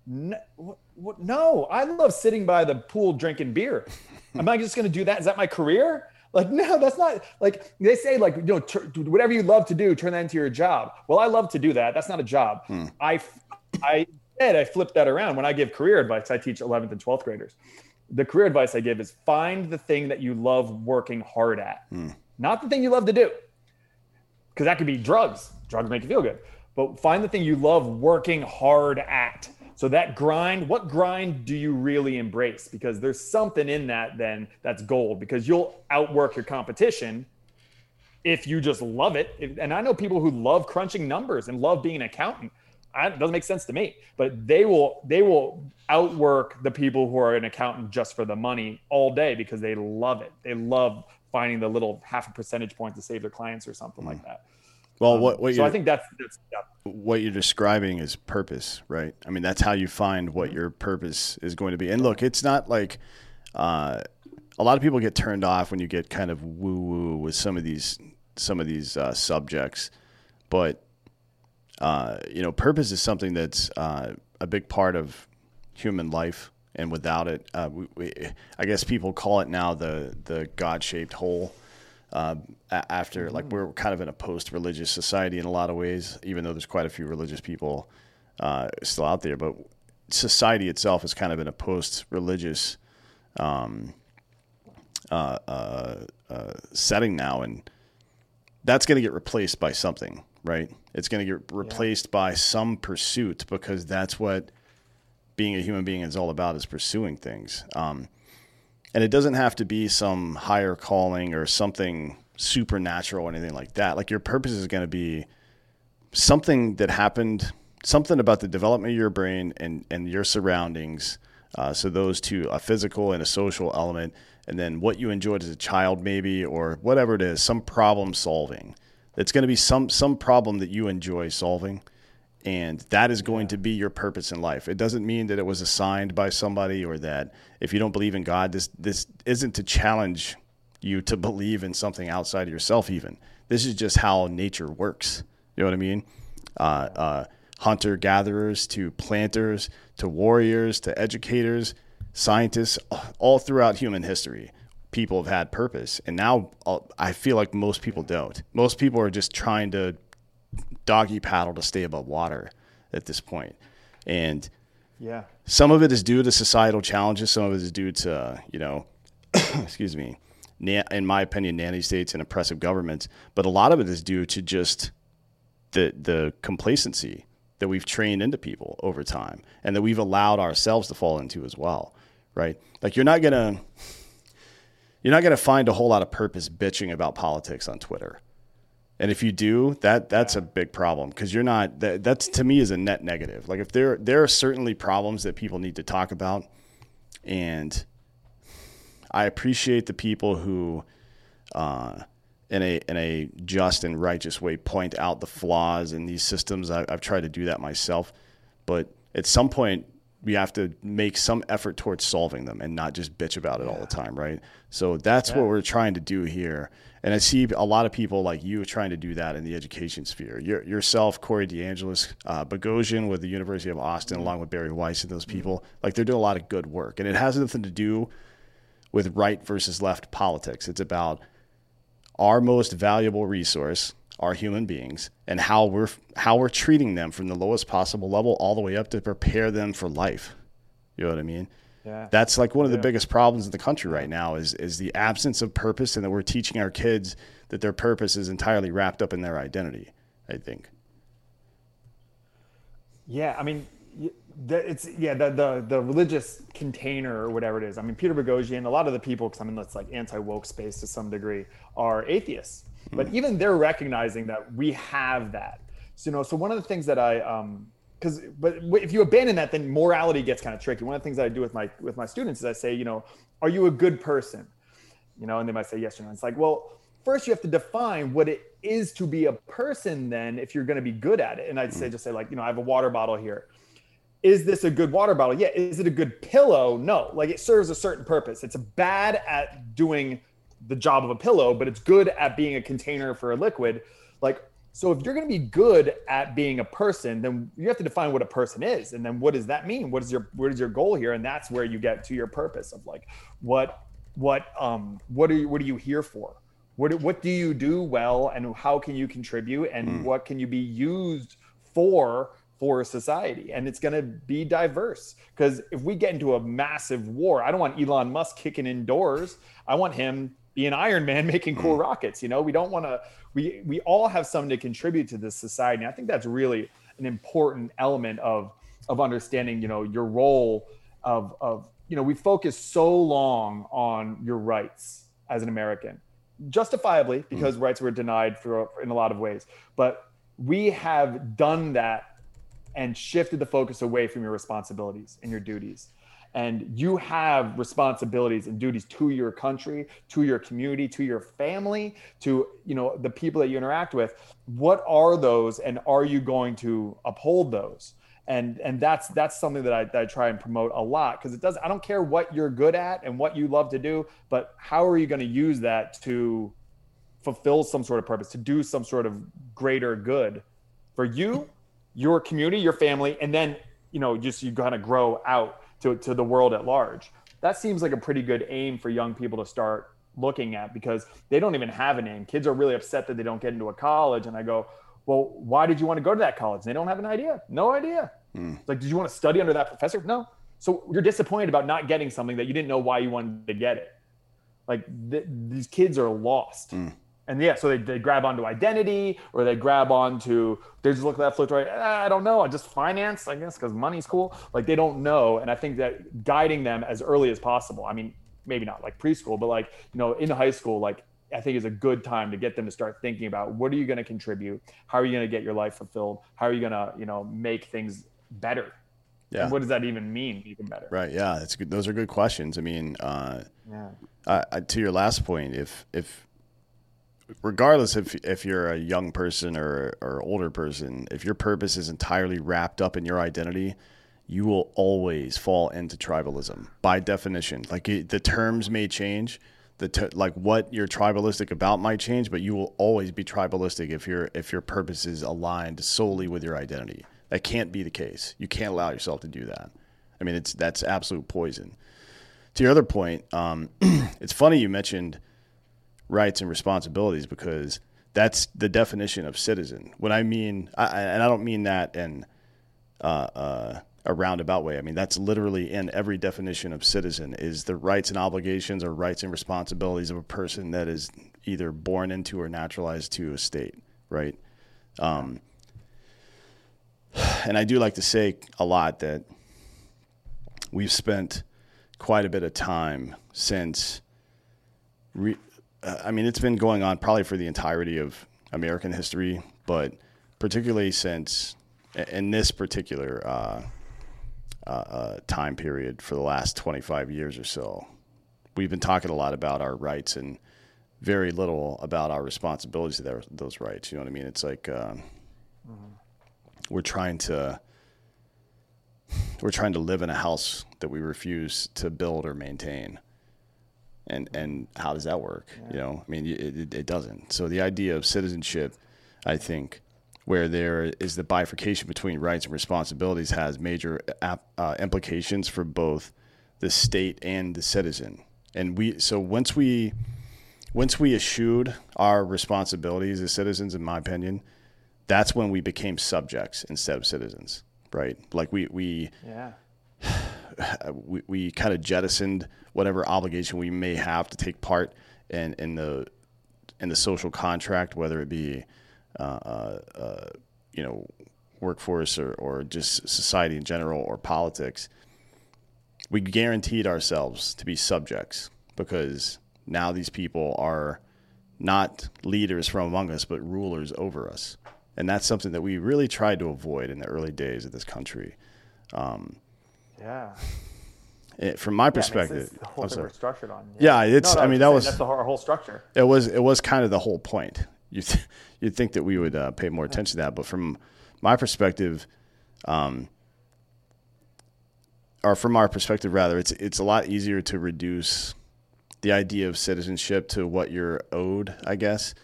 no, what, what, no, I love sitting by the pool drinking beer. Am I just going to do that? Is that my career? Like, no, that's not like they say, like, you know, tur- whatever you love to do, turn that into your job. Well, I love to do that. That's not a job. Hmm. I, I, I flip that around. When I give career advice, I teach 11th and 12th graders. The career advice I give is find the thing that you love working hard at, hmm. not the thing you love to do. Because that could be drugs. Drugs make you feel good. But find the thing you love working hard at so that grind, what grind do you really embrace? Because there's something in that then that's gold because you'll outwork your competition if you just love it. And I know people who love crunching numbers and love being an accountant. It doesn't make sense to me, but they will they will outwork the people who are an accountant just for the money all day because they love it. They love finding the little half a percentage point to save their clients or something mm. like that. Well, um, what, what so I think that's, that's yeah. what you're describing is purpose, right? I mean, that's how you find what your purpose is going to be. And look, it's not like uh, a lot of people get turned off when you get kind of woo woo with some of these some of these uh, subjects, but uh, you know, purpose is something that's uh, a big part of human life, and without it, uh, we, we, I guess people call it now the the God shaped hole uh, after like we're kind of in a post-religious society in a lot of ways, even though there's quite a few religious people uh, still out there. But society itself is kind of in a post-religious um, uh, uh, uh setting now, and that's going to get replaced by something, right? It's going to get replaced yeah. by some pursuit because that's what being a human being is all about is pursuing things. Um, and it doesn't have to be some higher calling or something supernatural or anything like that. Like your purpose is going to be something that happened, something about the development of your brain and, and your surroundings. Uh, so those two, a physical and a social element, and then what you enjoyed as a child, maybe, or whatever it is, some problem solving. It's going to be some some problem that you enjoy solving and that is going to be your purpose in life. It doesn't mean that it was assigned by somebody or that if you don't believe in God, this this isn't to challenge you to believe in something outside of yourself. Even this is just how nature works. You know what I mean? Uh, uh, hunter gatherers to planters to warriors to educators, scientists, all throughout human history. People have had purpose, and now uh, I feel like most people don't. Most people are just trying to doggy paddle to stay above water at this point. And yeah, some of it is due to societal challenges. Some of it is due to, you know, excuse me, in my opinion, nanny states and oppressive governments. But a lot of it is due to just the the complacency that we've trained into people over time, and that we've allowed ourselves to fall into as well. Right? Like you're not gonna you're not gonna find a whole lot of purpose bitching about politics on Twitter. And if you do, that that's a big problem because you're not that that's to me is a net negative. Like if there there are certainly problems that people need to talk about, and I appreciate the people who, uh, in a in a just and righteous way, point out the flaws in these systems. I, I've tried to do that myself, but at some point we have to make some effort towards solving them and not just bitch about it yeah. all the time, right? So that's yeah. what we're trying to do here. And I see a lot of people like you trying to do that in the education sphere. Your, yourself, Corey DeAngelis, uh, Boghossian with the University of Austin, mm-hmm. along with Bari Weiss and those mm-hmm. people, like they're doing a lot of good work. And it has nothing to do with right versus left politics. It's about our most valuable resource, our human beings, and how we're how we're treating them from the lowest possible level all the way up to prepare them for life. You know what I mean? Yeah. That's like one of the biggest problems in the country right now is is the absence of purpose and that we're teaching our kids that their purpose is entirely wrapped up in their identity, I think. Yeah, I mean it's yeah the, the the religious container or whatever it is. I mean Peter Boghossian, a lot of the people because I'm in this like anti woke space to some degree are atheists, but mm. even they're recognizing that we have that. So you know, so one of the things that I um because but if you abandon that, then morality gets kind of tricky. One of the things that I do with my with my students is I say, you know, are you a good person? You know, and they might say yes or no. It's like, well, first you have to define what it is to be a person. Then, if you're going to be good at it, and I'd say mm. just say like, you know, I have a water bottle here. Is this a good water bottle? Yeah. Is it a good pillow? No. Like it serves a certain purpose. It's bad at doing the job of a pillow, but it's good at being a container for a liquid. Like so if you're going to be good at being a person, then you have to define what a person is, and then what does that mean? What is your what is your goal here? And that's where you get to your purpose of like what what um what are you what are you here for? What what do you do well, and how can you contribute, and mm. what can you be used for for society? And it's going to be diverse because if we get into a massive war, I don't want Elon Musk kicking indoors. I want him be an Iron Man making cool mm. rockets. You know, we don't want to. We we all have something to contribute to this society. And I think that's really an important element of of understanding. You know, your role of of you know we focus so long on your rights as an American, justifiably mm. because mm. rights were denied for in a lot of ways, but we have done that and shifted the focus away from your responsibilities and your duties. And you have responsibilities and duties to your country to your community to your family to you know the people that you interact with. What are those and are you going to uphold those? And and that's that's something that I, that I try and promote a lot because it does i don't care what you're good at and what you love to do but how are you going to use that to fulfill some sort of purpose to do some sort of greater good for you your community your family and then you know just you kind of grow out to, to the world at large. That seems like a pretty good aim for young people to start looking at because they don't even have a name. Kids are really upset that they don't get into a college. And I go, well, why did you want to go to that college? And They don't have an idea. No idea. Mm. like, did you want to study under that professor? No. So you're disappointed about not getting something that you didn't know why you wanted to get it. Like th- these kids are lost. Mm and yeah, so they, they grab onto identity or they grab onto, they just look at that flip right. Ah, I don't know. I just finance, I guess, because money's cool. Like they don't know. And I think that guiding them as early as possible, I mean, maybe not like preschool, but like, you know, in high school, like I think is a good time to get them to start thinking about what are you going to contribute? How are you going to get your life fulfilled? How are you going to, you know, make things better? Yeah. And what does that even mean? Even better. Right. Yeah. That's good. Those are good questions. I mean, uh, yeah. Uh, to your last point, if, if, regardless if if you're a young person or or older person, if your purpose is entirely wrapped up in your identity, you will always fall into tribalism by definition. Like it, the terms may change, the ter- like what you're tribalistic about might change, but you will always be tribalistic if your if your purpose is aligned solely with your identity. That can't be the case. You can't allow yourself to do that. I mean, it's that's absolute poison. To your other point, um, it's funny you mentioned rights and responsibilities because that's the definition of citizen. When I mean, I, and I don't mean that in uh, uh, a roundabout way. I mean that's literally in every definition of citizen is the rights and obligations or rights and responsibilities of a person that is either born into or naturalized to a state, right? Um, and I do like to say a lot that we've spent quite a bit of time since re- uh, I mean, it's been going on probably for the entirety of American history, but particularly since in this particular uh, uh, uh, time period for the last 25 years or so, we've been talking a lot about our rights and very little about our responsibilities to those rights. You know what I mean? It's like mm-hmm. we're trying to we're trying to live in a house that we refuse to build or maintain and and how does that work? Yeah. You know, I mean, it, it doesn't. So the idea of citizenship, I think, where there is the bifurcation between rights and responsibilities, has major ap- uh, implications for both the state and the citizen. And we so once we once we eschewed our responsibilities as citizens, in my opinion, that's when we became subjects instead of citizens, right? Like we we yeah. We, we kind of jettisoned whatever obligation we may have to take part in, in the in the social contract, whether it be uh, uh, uh, you know workforce or, or just society in general or politics. We guaranteed ourselves to be subjects because now these people are not leaders from among us, but rulers over us. and that's something that we really tried to avoid in the early days of this country. Um, yeah. It, from my Yeah, perspective, the whole thing we're structured on. Yeah, it's- I mean, that was- that's the whole, our whole structure. it was it was kind of the whole point. You th- you'd think that we would uh, pay more attention to that, but from my perspective, um, or from our perspective rather, it's it's a lot easier to reduce the idea of citizenship to what you're owed, I guess.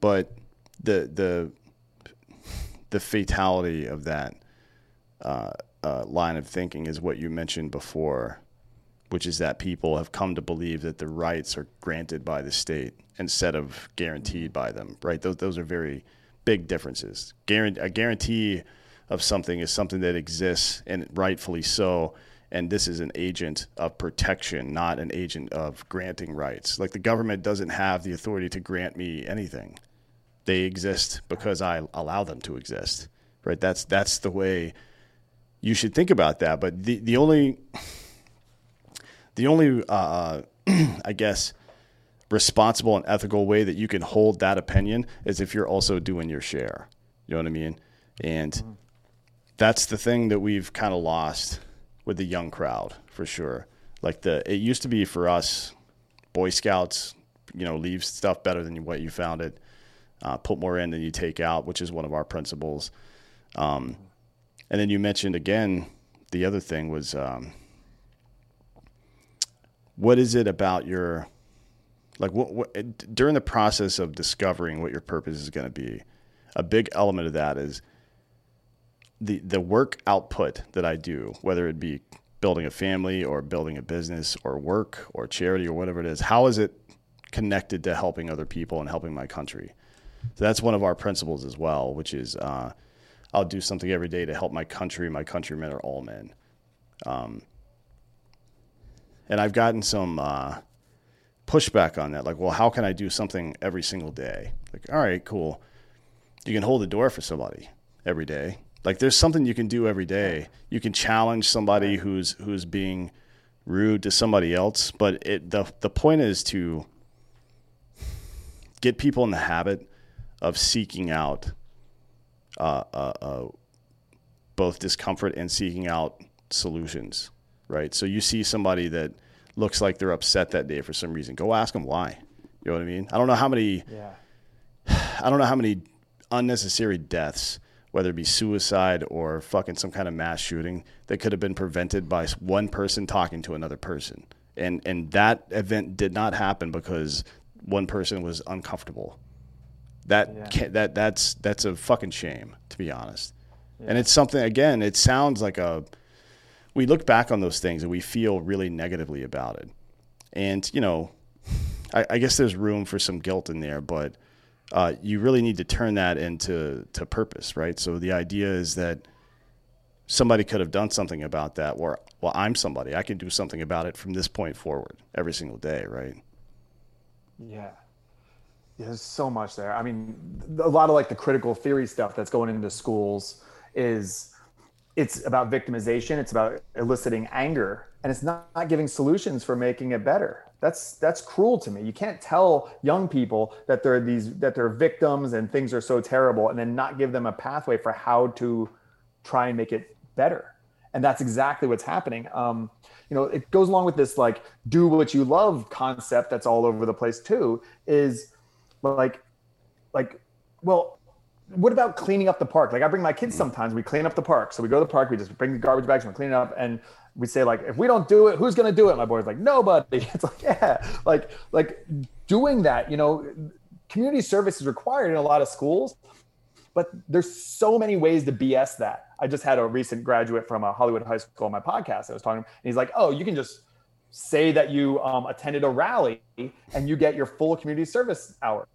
But the the the fatality of that uh, uh, line of thinking is what you mentioned before, which is that people have come to believe that the rights are granted by the state instead of guaranteed by them. Right? Those those are very big differences. Guarant- a guarantee of something is something that exists and rightfully so. And this is an agent of protection, not an agent of granting rights. Like the government doesn't have the authority to grant me anything. They exist because I allow them to exist. Right? That's that's the way you should think about that. But the the only the only uh, I guess responsible and ethical way that you can hold that opinion is if you're also doing your share. You know what I mean? And that's the thing that we've kind of lost with the young crowd for sure. Like the it used to be for us, Boy Scouts, you know, leave stuff better than what you found it. Uh, put more in than you take out, which is one of our principles. Um, and then you mentioned again, the other thing was um, what is it about your like what, what during the process of discovering what your purpose is going to be a big element of that is the the work output that I do whether it be building a family or building a business or work or charity or whatever it is how is it connected to helping other people and helping my country? So that's one of our principles as well which is uh, I'll do something every day to help my country my countrymen are all men um, and I've gotten some uh, pushback on that. Like, well, how can I do something every single day? Like, all right, cool. You can hold the door for somebody every day. Like, there's something you can do every day. You can challenge somebody who's who's being rude to somebody else, but it the the point is to get people in the habit of seeking out uh, uh, uh, both discomfort and seeking out solutions right? So you see somebody that looks like they're upset that day for some reason. Go ask them why. You know what I mean? I don't know how many. Yeah. I don't know how many unnecessary deaths, whether it be suicide or fucking some kind of mass shooting, that could have been prevented by one person talking to another person. And and that event did not happen because one person was uncomfortable. That Yeah. can't, that that's that's a fucking shame, to be honest. And it's something again. It sounds like a we look back on those things and we feel really negatively about it. And, you know, I, I guess there's room for some guilt in there, but uh, you really need to turn that into to purpose, right? So the idea is that somebody could have done something about that, or, well, I'm somebody. I can do something about it from this point forward every single day, right? Yeah. There's so much there. I mean, a lot of like the critical theory stuff that's going into schools is it's about victimization, it's about eliciting anger, and it's not, not giving solutions for making it better. That's that's cruel to me. You can't tell young people that they're these that they're victims and things are so terrible and then not give them a pathway for how to try and make it better. And that's exactly what's happening. Um, you know, it goes along with this like do what you love concept that's all over the place too. Is like, like, well, what about cleaning up the park? Like I bring my kids mm-hmm. sometimes, we clean up the park. So we go to the park, we just bring the garbage bags and we clean it up. And we say like, if we don't do it, who's going to do it? My boy's like, nobody. It's like, yeah, like, like doing that, you know, community service is required in a lot of schools, but there's so many ways to BS that. I just had a recent graduate from a Hollywood high school on my podcast. I was talking and he's like, oh, you can just say that you um, attended a rally and you get your full community service hours.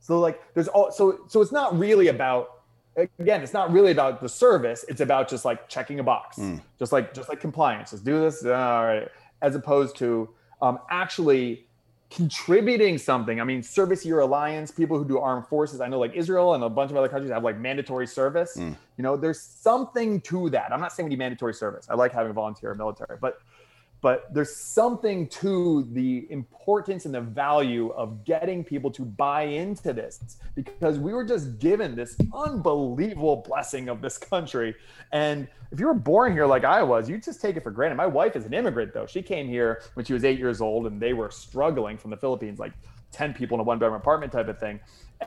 So like there's all so so it's not really about again, it's not really about the service. It's about just like checking a box, just like just like compliance. Let's do this. All right. As opposed to um, actually contributing something. I mean, Service Year Alliance, people who do armed forces. I know like Israel and a bunch of other countries have like mandatory service. You know, there's something to that. I'm not saying we need mandatory service. I like having a volunteer military, but but there's something to the importance and the value of getting people to buy into this because we were just given this unbelievable blessing of this country. And if you were born here like i was you just take it for granted. My wife is an immigrant though. She came here when she was eight years old and they were struggling from the philippines like 10 people in a one bedroom apartment type of thing.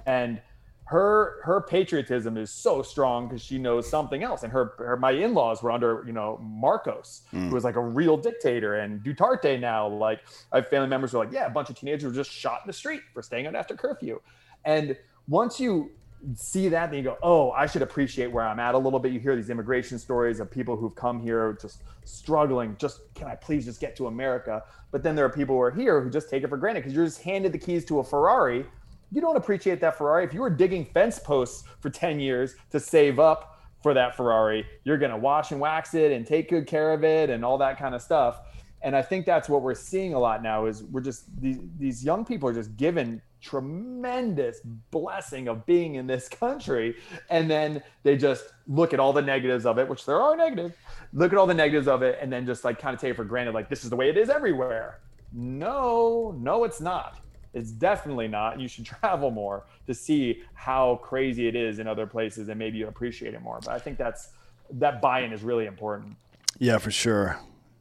And her her patriotism is so strong because she knows something else. And her, her my in-laws were under you know marcos mm. who was like a real dictator. And duterte now like i have family members who are like yeah a bunch of teenagers were just shot in the street for staying out after curfew. And once you see that then you go oh i should appreciate where i'm at a little bit. You hear these immigration stories of people who've come here just struggling just can i please just get to america? But then there are people who are here who just take it for granted because you're just handed the keys to a ferrari you don't appreciate that Ferrari. If you were digging fence posts for 10 years to save up for that Ferrari, you're going to wash and wax it and take good care of it and all that kind of stuff. And I think that's what we're seeing a lot now is we're just these these young people are just given tremendous blessing of being in this country and then they just look at all the negatives of it which there are negatives look at all the negatives of it and then just like kind of take it for granted like this is the way it is everywhere no no it's not it's definitely not. You should travel more to see how crazy it is in other places and maybe you appreciate it more. But I think that's that buy-in is really important. Yeah, for sure.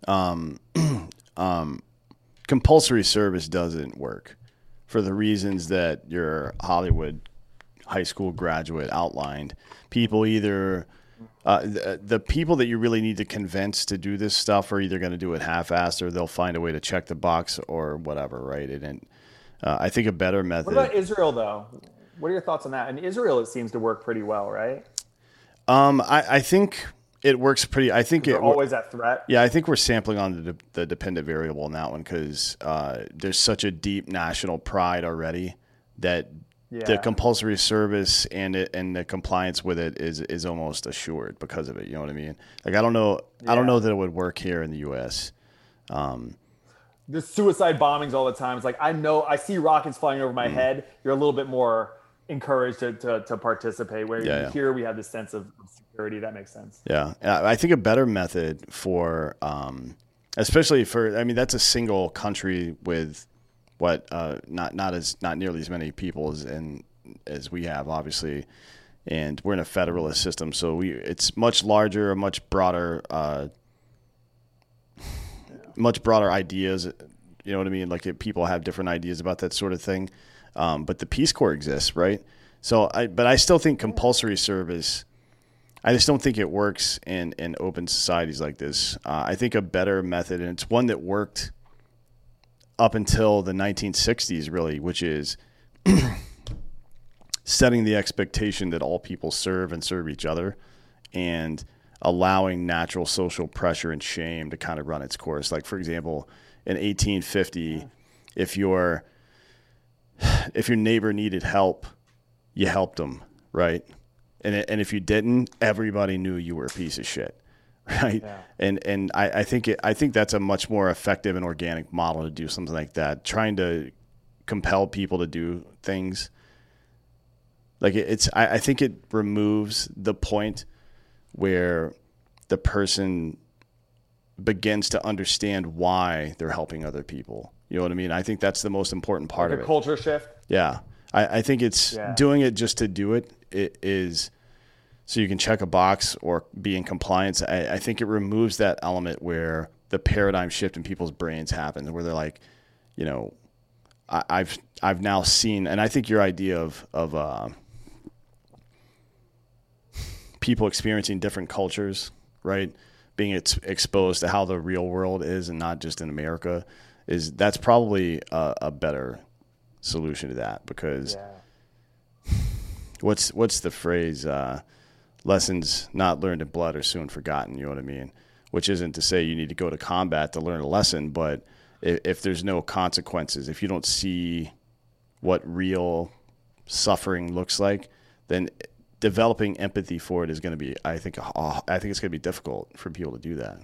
Um, um, compulsory service doesn't work for the reasons that your Hollywood high school graduate outlined. People either uh, the, the, people that you really need to convince to do this stuff are either going to do it half-assed or they'll find a way to check the box or whatever, right? And uh, I think a better method. What about Israel, though? What are your thoughts on that? In Israel, it seems to work pretty well, right? Um, I, I think it works pretty. I think it always that threat. Yeah, I think we're sampling on the, the dependent variable in that one because uh, there's such a deep national pride already that yeah. the compulsory service and it and the compliance with it is is almost assured because of it. You know what I mean? Like I don't know, yeah. I don't know that it would work here in the U.S. Um, there's suicide bombings all the time. It's like I know I see rockets flying over my mm. head. You're a little bit more encouraged to, to, to participate. Where yeah, yeah. here we have this sense of security. That makes sense. Yeah, I think a better method for, um, especially for, I mean, that's a single country with what uh, not not as not nearly as many people as in as we have, obviously. And we're in a federalist system, so we it's much larger, a much broader uh, much broader ideas. You know what I mean? Like people have different ideas about that sort of thing. Um, but the Peace Corps exists, right? So, I but I still think compulsory service. I just don't think it works in in open societies like this. Uh, I think a better method, and it's one that worked up until the 1960s, really, which is setting the expectation that all people serve and serve each other, and allowing natural social pressure and shame to kind of run its course. Like for example, in 1850, if your if your neighbor needed help, you helped them, right? And and if you didn't, everybody knew you were a piece of shit, right? Yeah. And and I, I think it, I think that's a much more effective and organic model to do something like that. Trying to compel people to do things like it's I, I think it removes the point where the person begins to understand why they're helping other people. You know what I mean? I think that's the most important part like of it. Culture shift. Yeah, I, I think it's yeah. doing it just to do it. It is so you can check a box or be in compliance. I, I think it removes that element where the paradigm shift in people's brains happens, where they're like, you know, I, have I've now seen, and I think your idea of of uh, people experiencing different cultures, right? Being ex- exposed to how the real world is and not just in America is that's probably a, a better solution to that because yeah. what's what's the phrase uh, lessons not learned in blood are soon forgotten you know what i mean which isn't to say you need to go to combat to learn a lesson but if, if there's no consequences if you don't see what real suffering looks like then developing empathy for it is going to be, I think, I think it's going to be difficult for people to do that.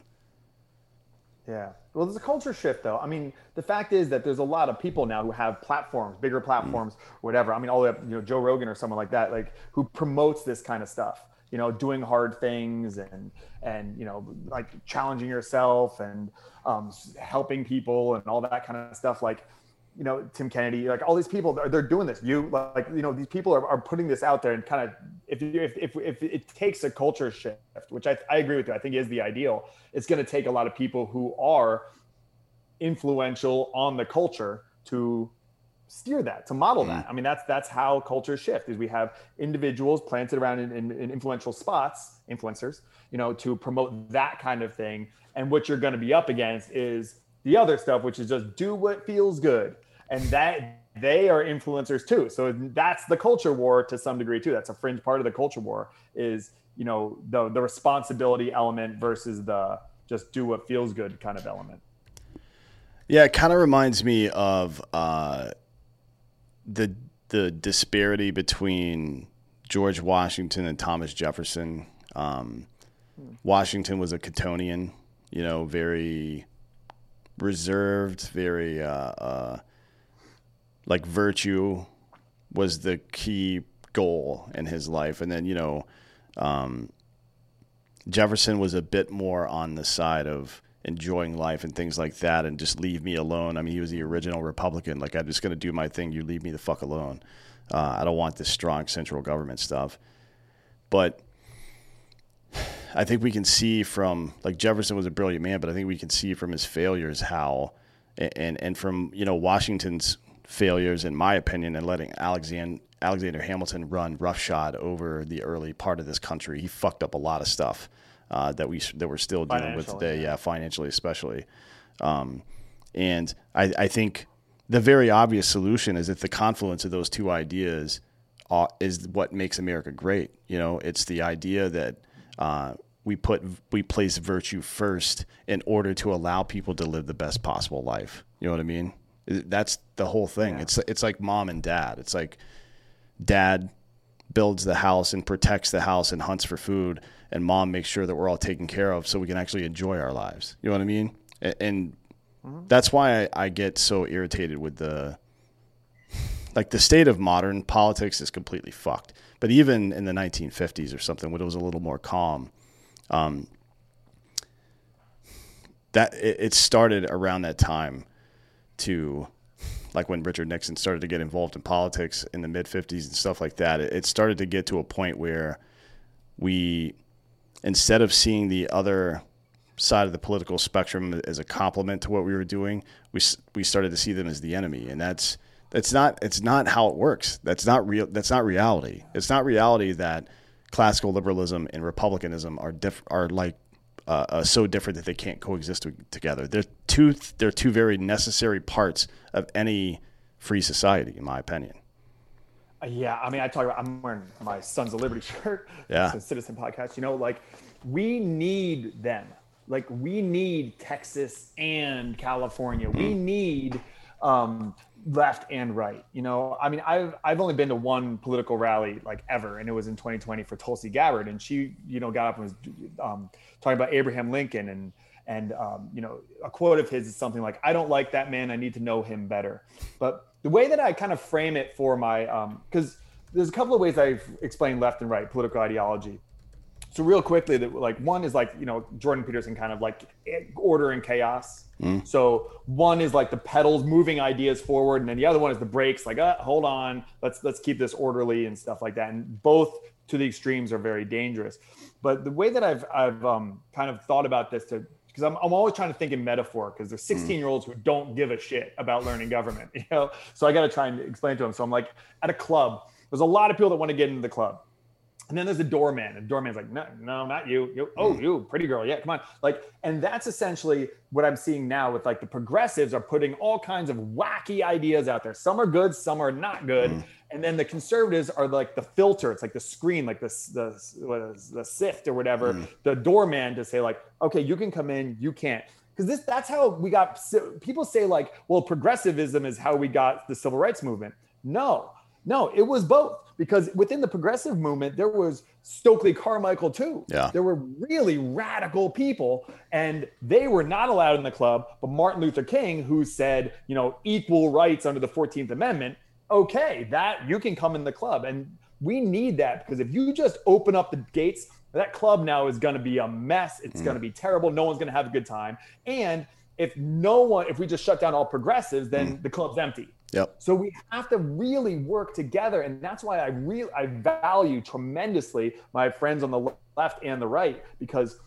Yeah. Well, there's a culture shift, though. I mean, the fact is that there's a lot of people now who have platforms, bigger platforms, mm. whatever. I mean, all the way up, you know, Joe Rogan or someone like that, like who promotes this kind of stuff. you know, doing hard things and and you know, like challenging yourself and um, helping people and all that kind of stuff. Like, you know, Tim Kennedy, like all these people, they're, they're doing this. You like, you know, these people are, are putting this out there and kind of, if, you, if, if, if it takes a culture shift, which I, I agree with you, I think is the ideal, it's going to take a lot of people who are influential on the culture to steer that to model mm. that i mean that's that's how cultures shift is we have individuals planted around in, in, in, influential spots influencers you know to promote that kind of thing and what you're going to be up against is the other stuff which is just do what feels good and that they are influencers too. So that's the culture war to some degree too. That's a fringe part of the culture war is you know the the responsibility element versus the just do what feels good kind of element. Yeah it kind of reminds me of uh the the disparity between George Washington and Thomas Jefferson. Um, Washington was a Catonian, you know, very reserved, very uh, uh, like virtue was the key goal in his life, and then you know, um, Jefferson was a bit more on the side of enjoying life and things like that and just leave me alone. I mean, he was the original Republican. Like, I'm just going to do my thing. You leave me the fuck alone. Uh, I don't want this strong central government stuff. But I think we can see from, like, Jefferson was a brilliant man, but I think we can see from his failures how, and, and from, you know, Washington's failures, in my opinion, and letting Alexander, Alexander Hamilton run roughshod over the early part of this country. He fucked up a lot of stuff uh, that we that we're still dealing with today. Yeah, financially especially. Um, and I, I, think the very obvious solution is that the confluence of those two ideas uh, is what makes America great. You know, it's the idea that uh, we put we place virtue first in order to allow people to live the best possible life. You know what I mean? That's the whole thing. Yeah. It's it's like mom and dad. It's like dad builds the house and protects the house and hunts for food and mom makes sure that we're all taken care of so we can actually enjoy our lives. You know what I mean? And, and mm-hmm. that's why I, I get so irritated with the like the state of modern politics is completely fucked. But even in the 1950s or something, when it was a little more calm, um, that it, it started around that time to like when Richard Nixon started to get involved in politics in the mid 50s and stuff like that. It, started to get to a point where we instead of seeing the other side of the political spectrum as a complement to what we were doing, we we started to see them as the enemy, and that's that's not it's not how it works. That's not real. That's not reality. It's not reality that classical liberalism and republicanism are diff, are like uh, uh, so different that they can't coexist together. They're two they're two very necessary parts of any free society, in my opinion. Uh, yeah, I mean, I talk about. I'm wearing my Sons of Liberty shirt. Yeah, it's a Citizen podcast. You know, like we need them. Like we need Texas and California. We mm-hmm. need um, left and right. You know, I mean, I've I've only been to one political rally like ever, and it was in 2020 for Tulsi Gabbard, and she, you know, got up and was um, talking about Abraham Lincoln and and um, you know, a quote of his is something like, "I don't like that man. I need to know him better." But the way that I kind of frame it for my, because um, there's a couple of ways I've explained left and right political ideology. So real quickly, that like one is like you know Jordan Peterson kind of like order and chaos. Mm. So one is like the pedals moving ideas forward, and then the other one is the brakes. Like, uh, hold on, let's let's keep this orderly and stuff like that. And both to the extremes are very dangerous. But the way that I've I've um, kind of thought about this to because I'm, I'm always trying to think in metaphor because there's 16 year olds who don't give a shit about learning government, you know? So I got to try and explain to them. So I'm like at a club, there's a lot of people that want to get into the club. And then there's a doorman, and the doorman's like, no, no, not you. you. Oh, mm. you, pretty girl. Yeah, come on. Like, and that's essentially what I'm seeing now with like the progressives are putting all kinds of wacky ideas out there. Some are good, some are not good. Mm. And then the conservatives are like the filter. It's like the screen, like the the what is, the sift or whatever. Mm. The doorman to say like, okay, you can come in, you can't because this that's how we got people say like well progressivism is how we got the civil rights movement no no, it was both because within the progressive movement, there was Stokely Carmichael too. Yeah. There were really radical people and they were not allowed in the club. But Martin Luther King, who said, you know, equal rights under the 14th Amendment, okay, that you can come in the club. And We need that because if you just open up the gates, that club now is going to be a mess. It's mm. going to be terrible. No one's going to have a good time. And if no one, if we just shut down all progressives, then mm. the club's empty. Yep. So we have to really work together, and that's why I really I value tremendously my friends on the left and the right because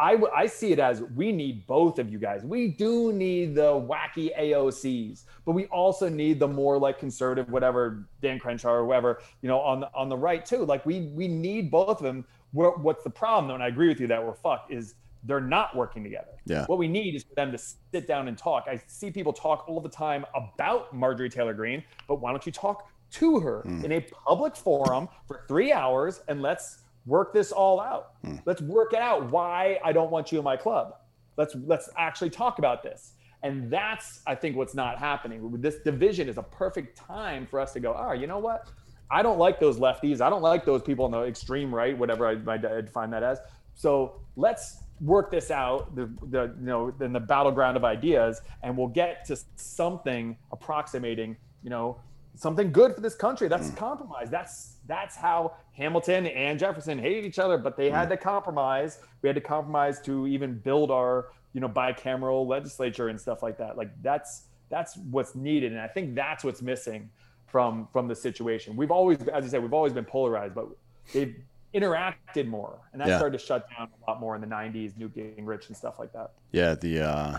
I I see it as we need both of you guys. We do need the wacky AOCs, but we also need the more like conservative, whatever Dan Crenshaw or whoever you know on the on the right too. Like we we need both of them. What, what's the problem though? And I agree with you that we're fucked. Is they're not working together. Yeah. What we need is for them to sit down and talk. I see people talk all the time about Marjorie Taylor Greene, but why don't you talk to her hmm. in a public forum for three hours and let's work this all out. Hmm. Let's work it out why I don't want you in my club. Let's let's actually talk about this. And that's I think what's not happening. This division is a perfect time for us to go, oh, you know what? I don't like those lefties. I don't like those people on the extreme right, whatever I might define that as. So let's work this out, the, the you know, in the battleground of ideas, and we'll get to something approximating, you know, something good for this country. That's hmm. compromise. That's that's how Hamilton and Jefferson hated each other, but they had hmm. to compromise. We had to compromise to even build our, you know, bicameral legislature and stuff like that. Like that's that's what's needed, and I think that's what's missing from from the situation. We've always, as I said, we've always been polarized, but they've interacted more, and that Yeah. started to shut down a lot more in the '90s, Newt Gingrich and stuff like that. Yeah, the uh,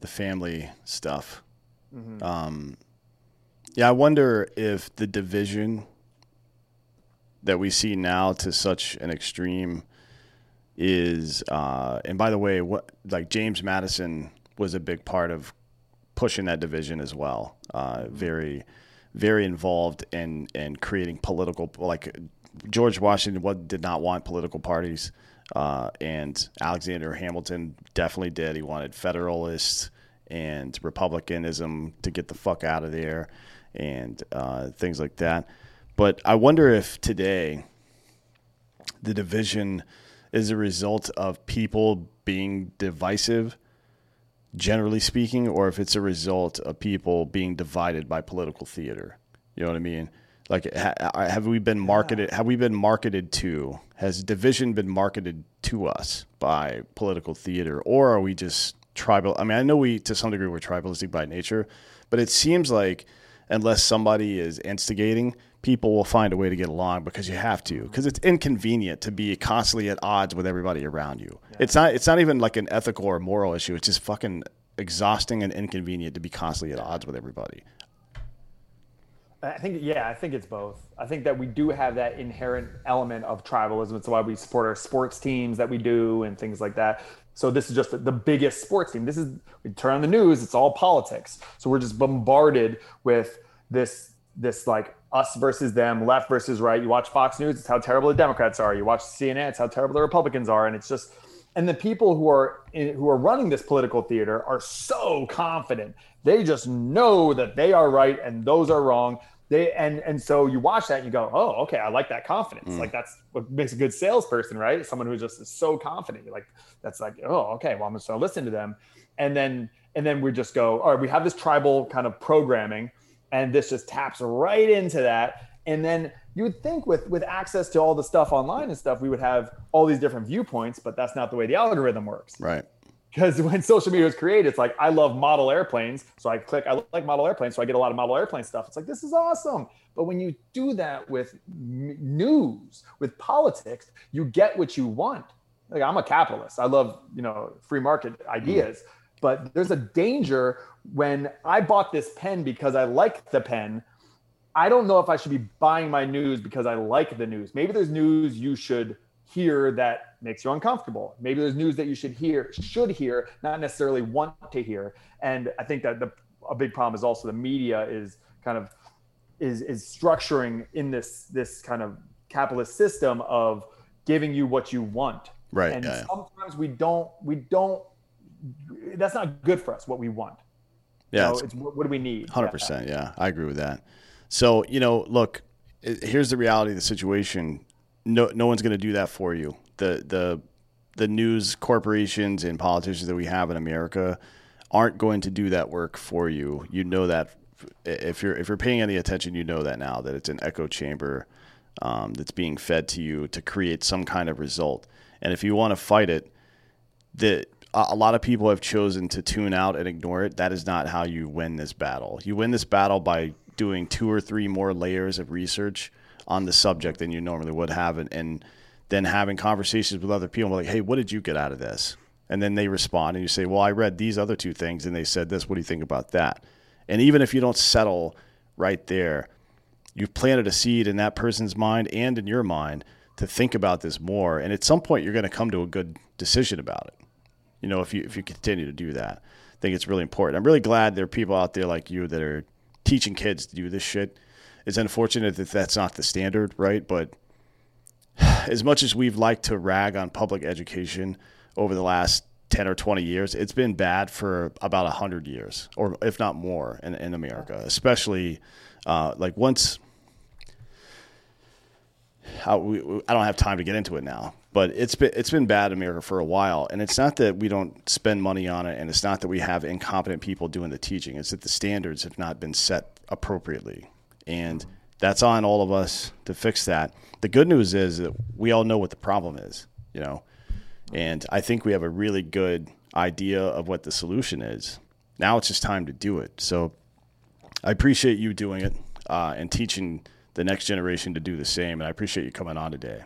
the family stuff. Um, yeah, I wonder if the division that we see now to such an extreme is, uh, and by the way, what like James Madison was a big part of pushing that division as well. Uh, very, very involved in in creating political like George Washington did not want political parties, uh, and Alexander Hamilton definitely did. He wanted Federalists and Republicanism to get the fuck out of there, and uh, things like that. But I wonder if today the division is a result of people being divisive, generally speaking, or if it's a result of people being divided by political theater. You know what I mean? Like, ha- have we been marketed? Have we been marketed to? Has division been marketed to us by political theater, or are we just tribal? I mean, I know we to some degree we're tribalistic by nature, but it seems like unless somebody is instigating, people will find a way to get along because you have to. Mm-hmm. Because it's inconvenient to be constantly at odds with everybody around you. It's not. It's not even like an ethical or moral issue. It's just fucking exhausting and inconvenient to be constantly at odds with everybody. I think, yeah, I think it's both. I think that we do have that inherent element of tribalism. It's why we support our sports teams that we do and things like that. So this is just the- biggest sports team. This is we turn on the news, it's all politics. So we're just bombarded with this this like us versus them, left versus right. You watch Fox News, it's how terrible the Democrats are. You watch CNN, it's how terrible the Republicans are, and it's just and the people who are in, who are running this political theater are so confident. They just know that they are right and those are wrong. They and and so you watch that and you go, oh, okay, I like that confidence. Mm. Like that's what makes a good salesperson, right? Someone who just is so confident. You're like, that's like, oh, okay, well, I'm just gonna listen to them, and then and then we just go, all right, we have this tribal kind of programming, and this just taps right into that. And then you would think with with access to all the stuff online and stuff, we would have all these different viewpoints, but that's not the way the algorithm works Right. Because when social media was created, it's like I love model airplanes, so I click I like model airplanes, so I get a lot of model airplane stuff. It's like this is awesome. But when you do that with news, with politics, you get what you want. Like I'm a capitalist. I love you know free market ideas, but there's a danger when I bought this pen because I like the pen. I don't know if I should be buying my news because I like the news. Maybe there's news you should hear that makes you uncomfortable. Maybe there's news that you should hear, should hear, not necessarily want to hear. And I think that the a big problem is also the media is kind of is is structuring in this this kind of capitalist system of giving you what you want. Right, And yeah, yeah. sometimes we don't we don't that's not good for us what we want. Yeah. So it's- it's what, do we need? Hundred percent. Yeah, I agree with that. So you know, look, here's the reality of the situation. No, no one's going to do that for you. The the the news corporations and politicians that we have in America aren't going to do that work for you. You know that if you're if you're paying any attention, you know that now that it's an echo chamber um, that's being fed to you to create some kind of result. And if you want to fight it, the a lot of people have chosen to tune out and ignore it. That is not how you win this battle. You win this battle by doing two or three more layers of research on the subject than you normally would have, and, and then having conversations with other people like, "Hey, what did you get out of this?" And then they respond, and you say, "Well, I read these other two things, and they said this. What do you think about that?" And even if you don't settle right there, you've planted a seed in that person's mind and in your mind to think about this more. And at some point, you're going to come to a good decision about it. You know, if you if you continue to do that, I think it's really important. I'm really glad there are people out there like you that are teaching kids to do this shit. It's unfortunate that that's not the standard, right? But as much as we've liked to rag on public education over the last 10 or 20 years, it's been bad for about 100 years, or if not more, in, in America, especially uh, like once. I, we, I don't have time to get into it now, but it's been it's been bad in America for a while, and it's not that we don't spend money on it, and it's not that we have incompetent people doing the teaching. It's that the standards have not been set appropriately, and that's on all of us to fix that. The good news is that we all know what the problem is, you know, and I think we have a really good idea of what the solution is. Now it's just time to do it. So I appreciate you doing it uh, and teaching the next generation to do the same. And I appreciate you coming on today.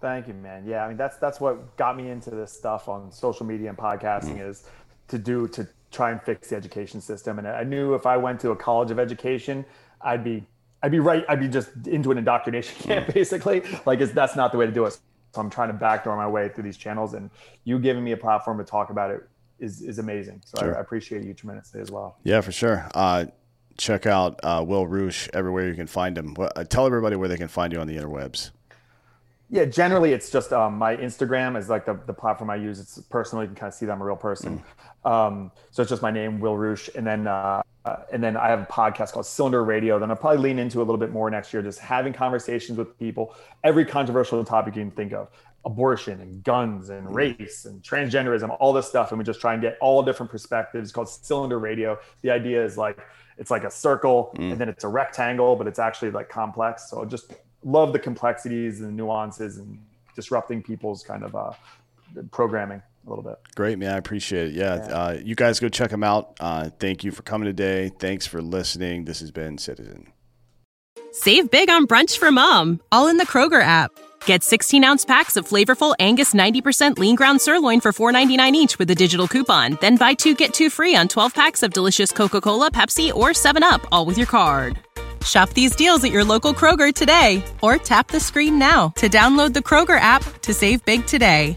Thank you, man. Yeah, I mean that's that's what got me into this stuff on social media and podcasting mm. is to do to try and fix the education system. And I knew if I went to a college of education, I'd be I'd be right. I'd be just into an indoctrination camp, mm. basically. Like it's, that's not the way to do it. So I'm trying to backdoor my way through these channels, and you giving me a platform to talk about it is is amazing. So sure. I, I, appreciate you tremendously as well. Yeah, for sure. Uh, check out uh, Will Roosh everywhere you can find him. Uh, tell everybody where they can find you on the interwebs. Yeah, generally it's just um, my Instagram is like the, the platform I use. It's personal. You can kind of see that I'm a real person. Mm. Um, so it's just my name, Will Roosh, and then uh, uh, and then I have a podcast called Cylinder Radio. Then I'll probably lean into a little bit more next year, just having conversations with people, every controversial topic you can think of, abortion and guns and race and transgenderism, all this stuff, and we just try and get all different perspectives. It's called Cylinder Radio. The idea is like it's like a circle mm. and then it's a rectangle, but it's actually like complex. So I just love the complexities and nuances and disrupting people's kind of uh, programming a little bit. Great, man. I appreciate it. Yeah. yeah. Uh, you guys go check them out. Uh, thank you for coming today. Thanks for listening. This has been Citizen. Save big on brunch for mom, all in the Kroger app. Get 16 ounce packs of flavorful Angus 90% lean ground sirloin for $4.99 each with a digital coupon. Then buy two get two free on 12 packs of delicious Coca Cola, Pepsi, or 7UP, all with your card. Shop these deals at your local Kroger today or tap the screen now to download the Kroger app to save big today.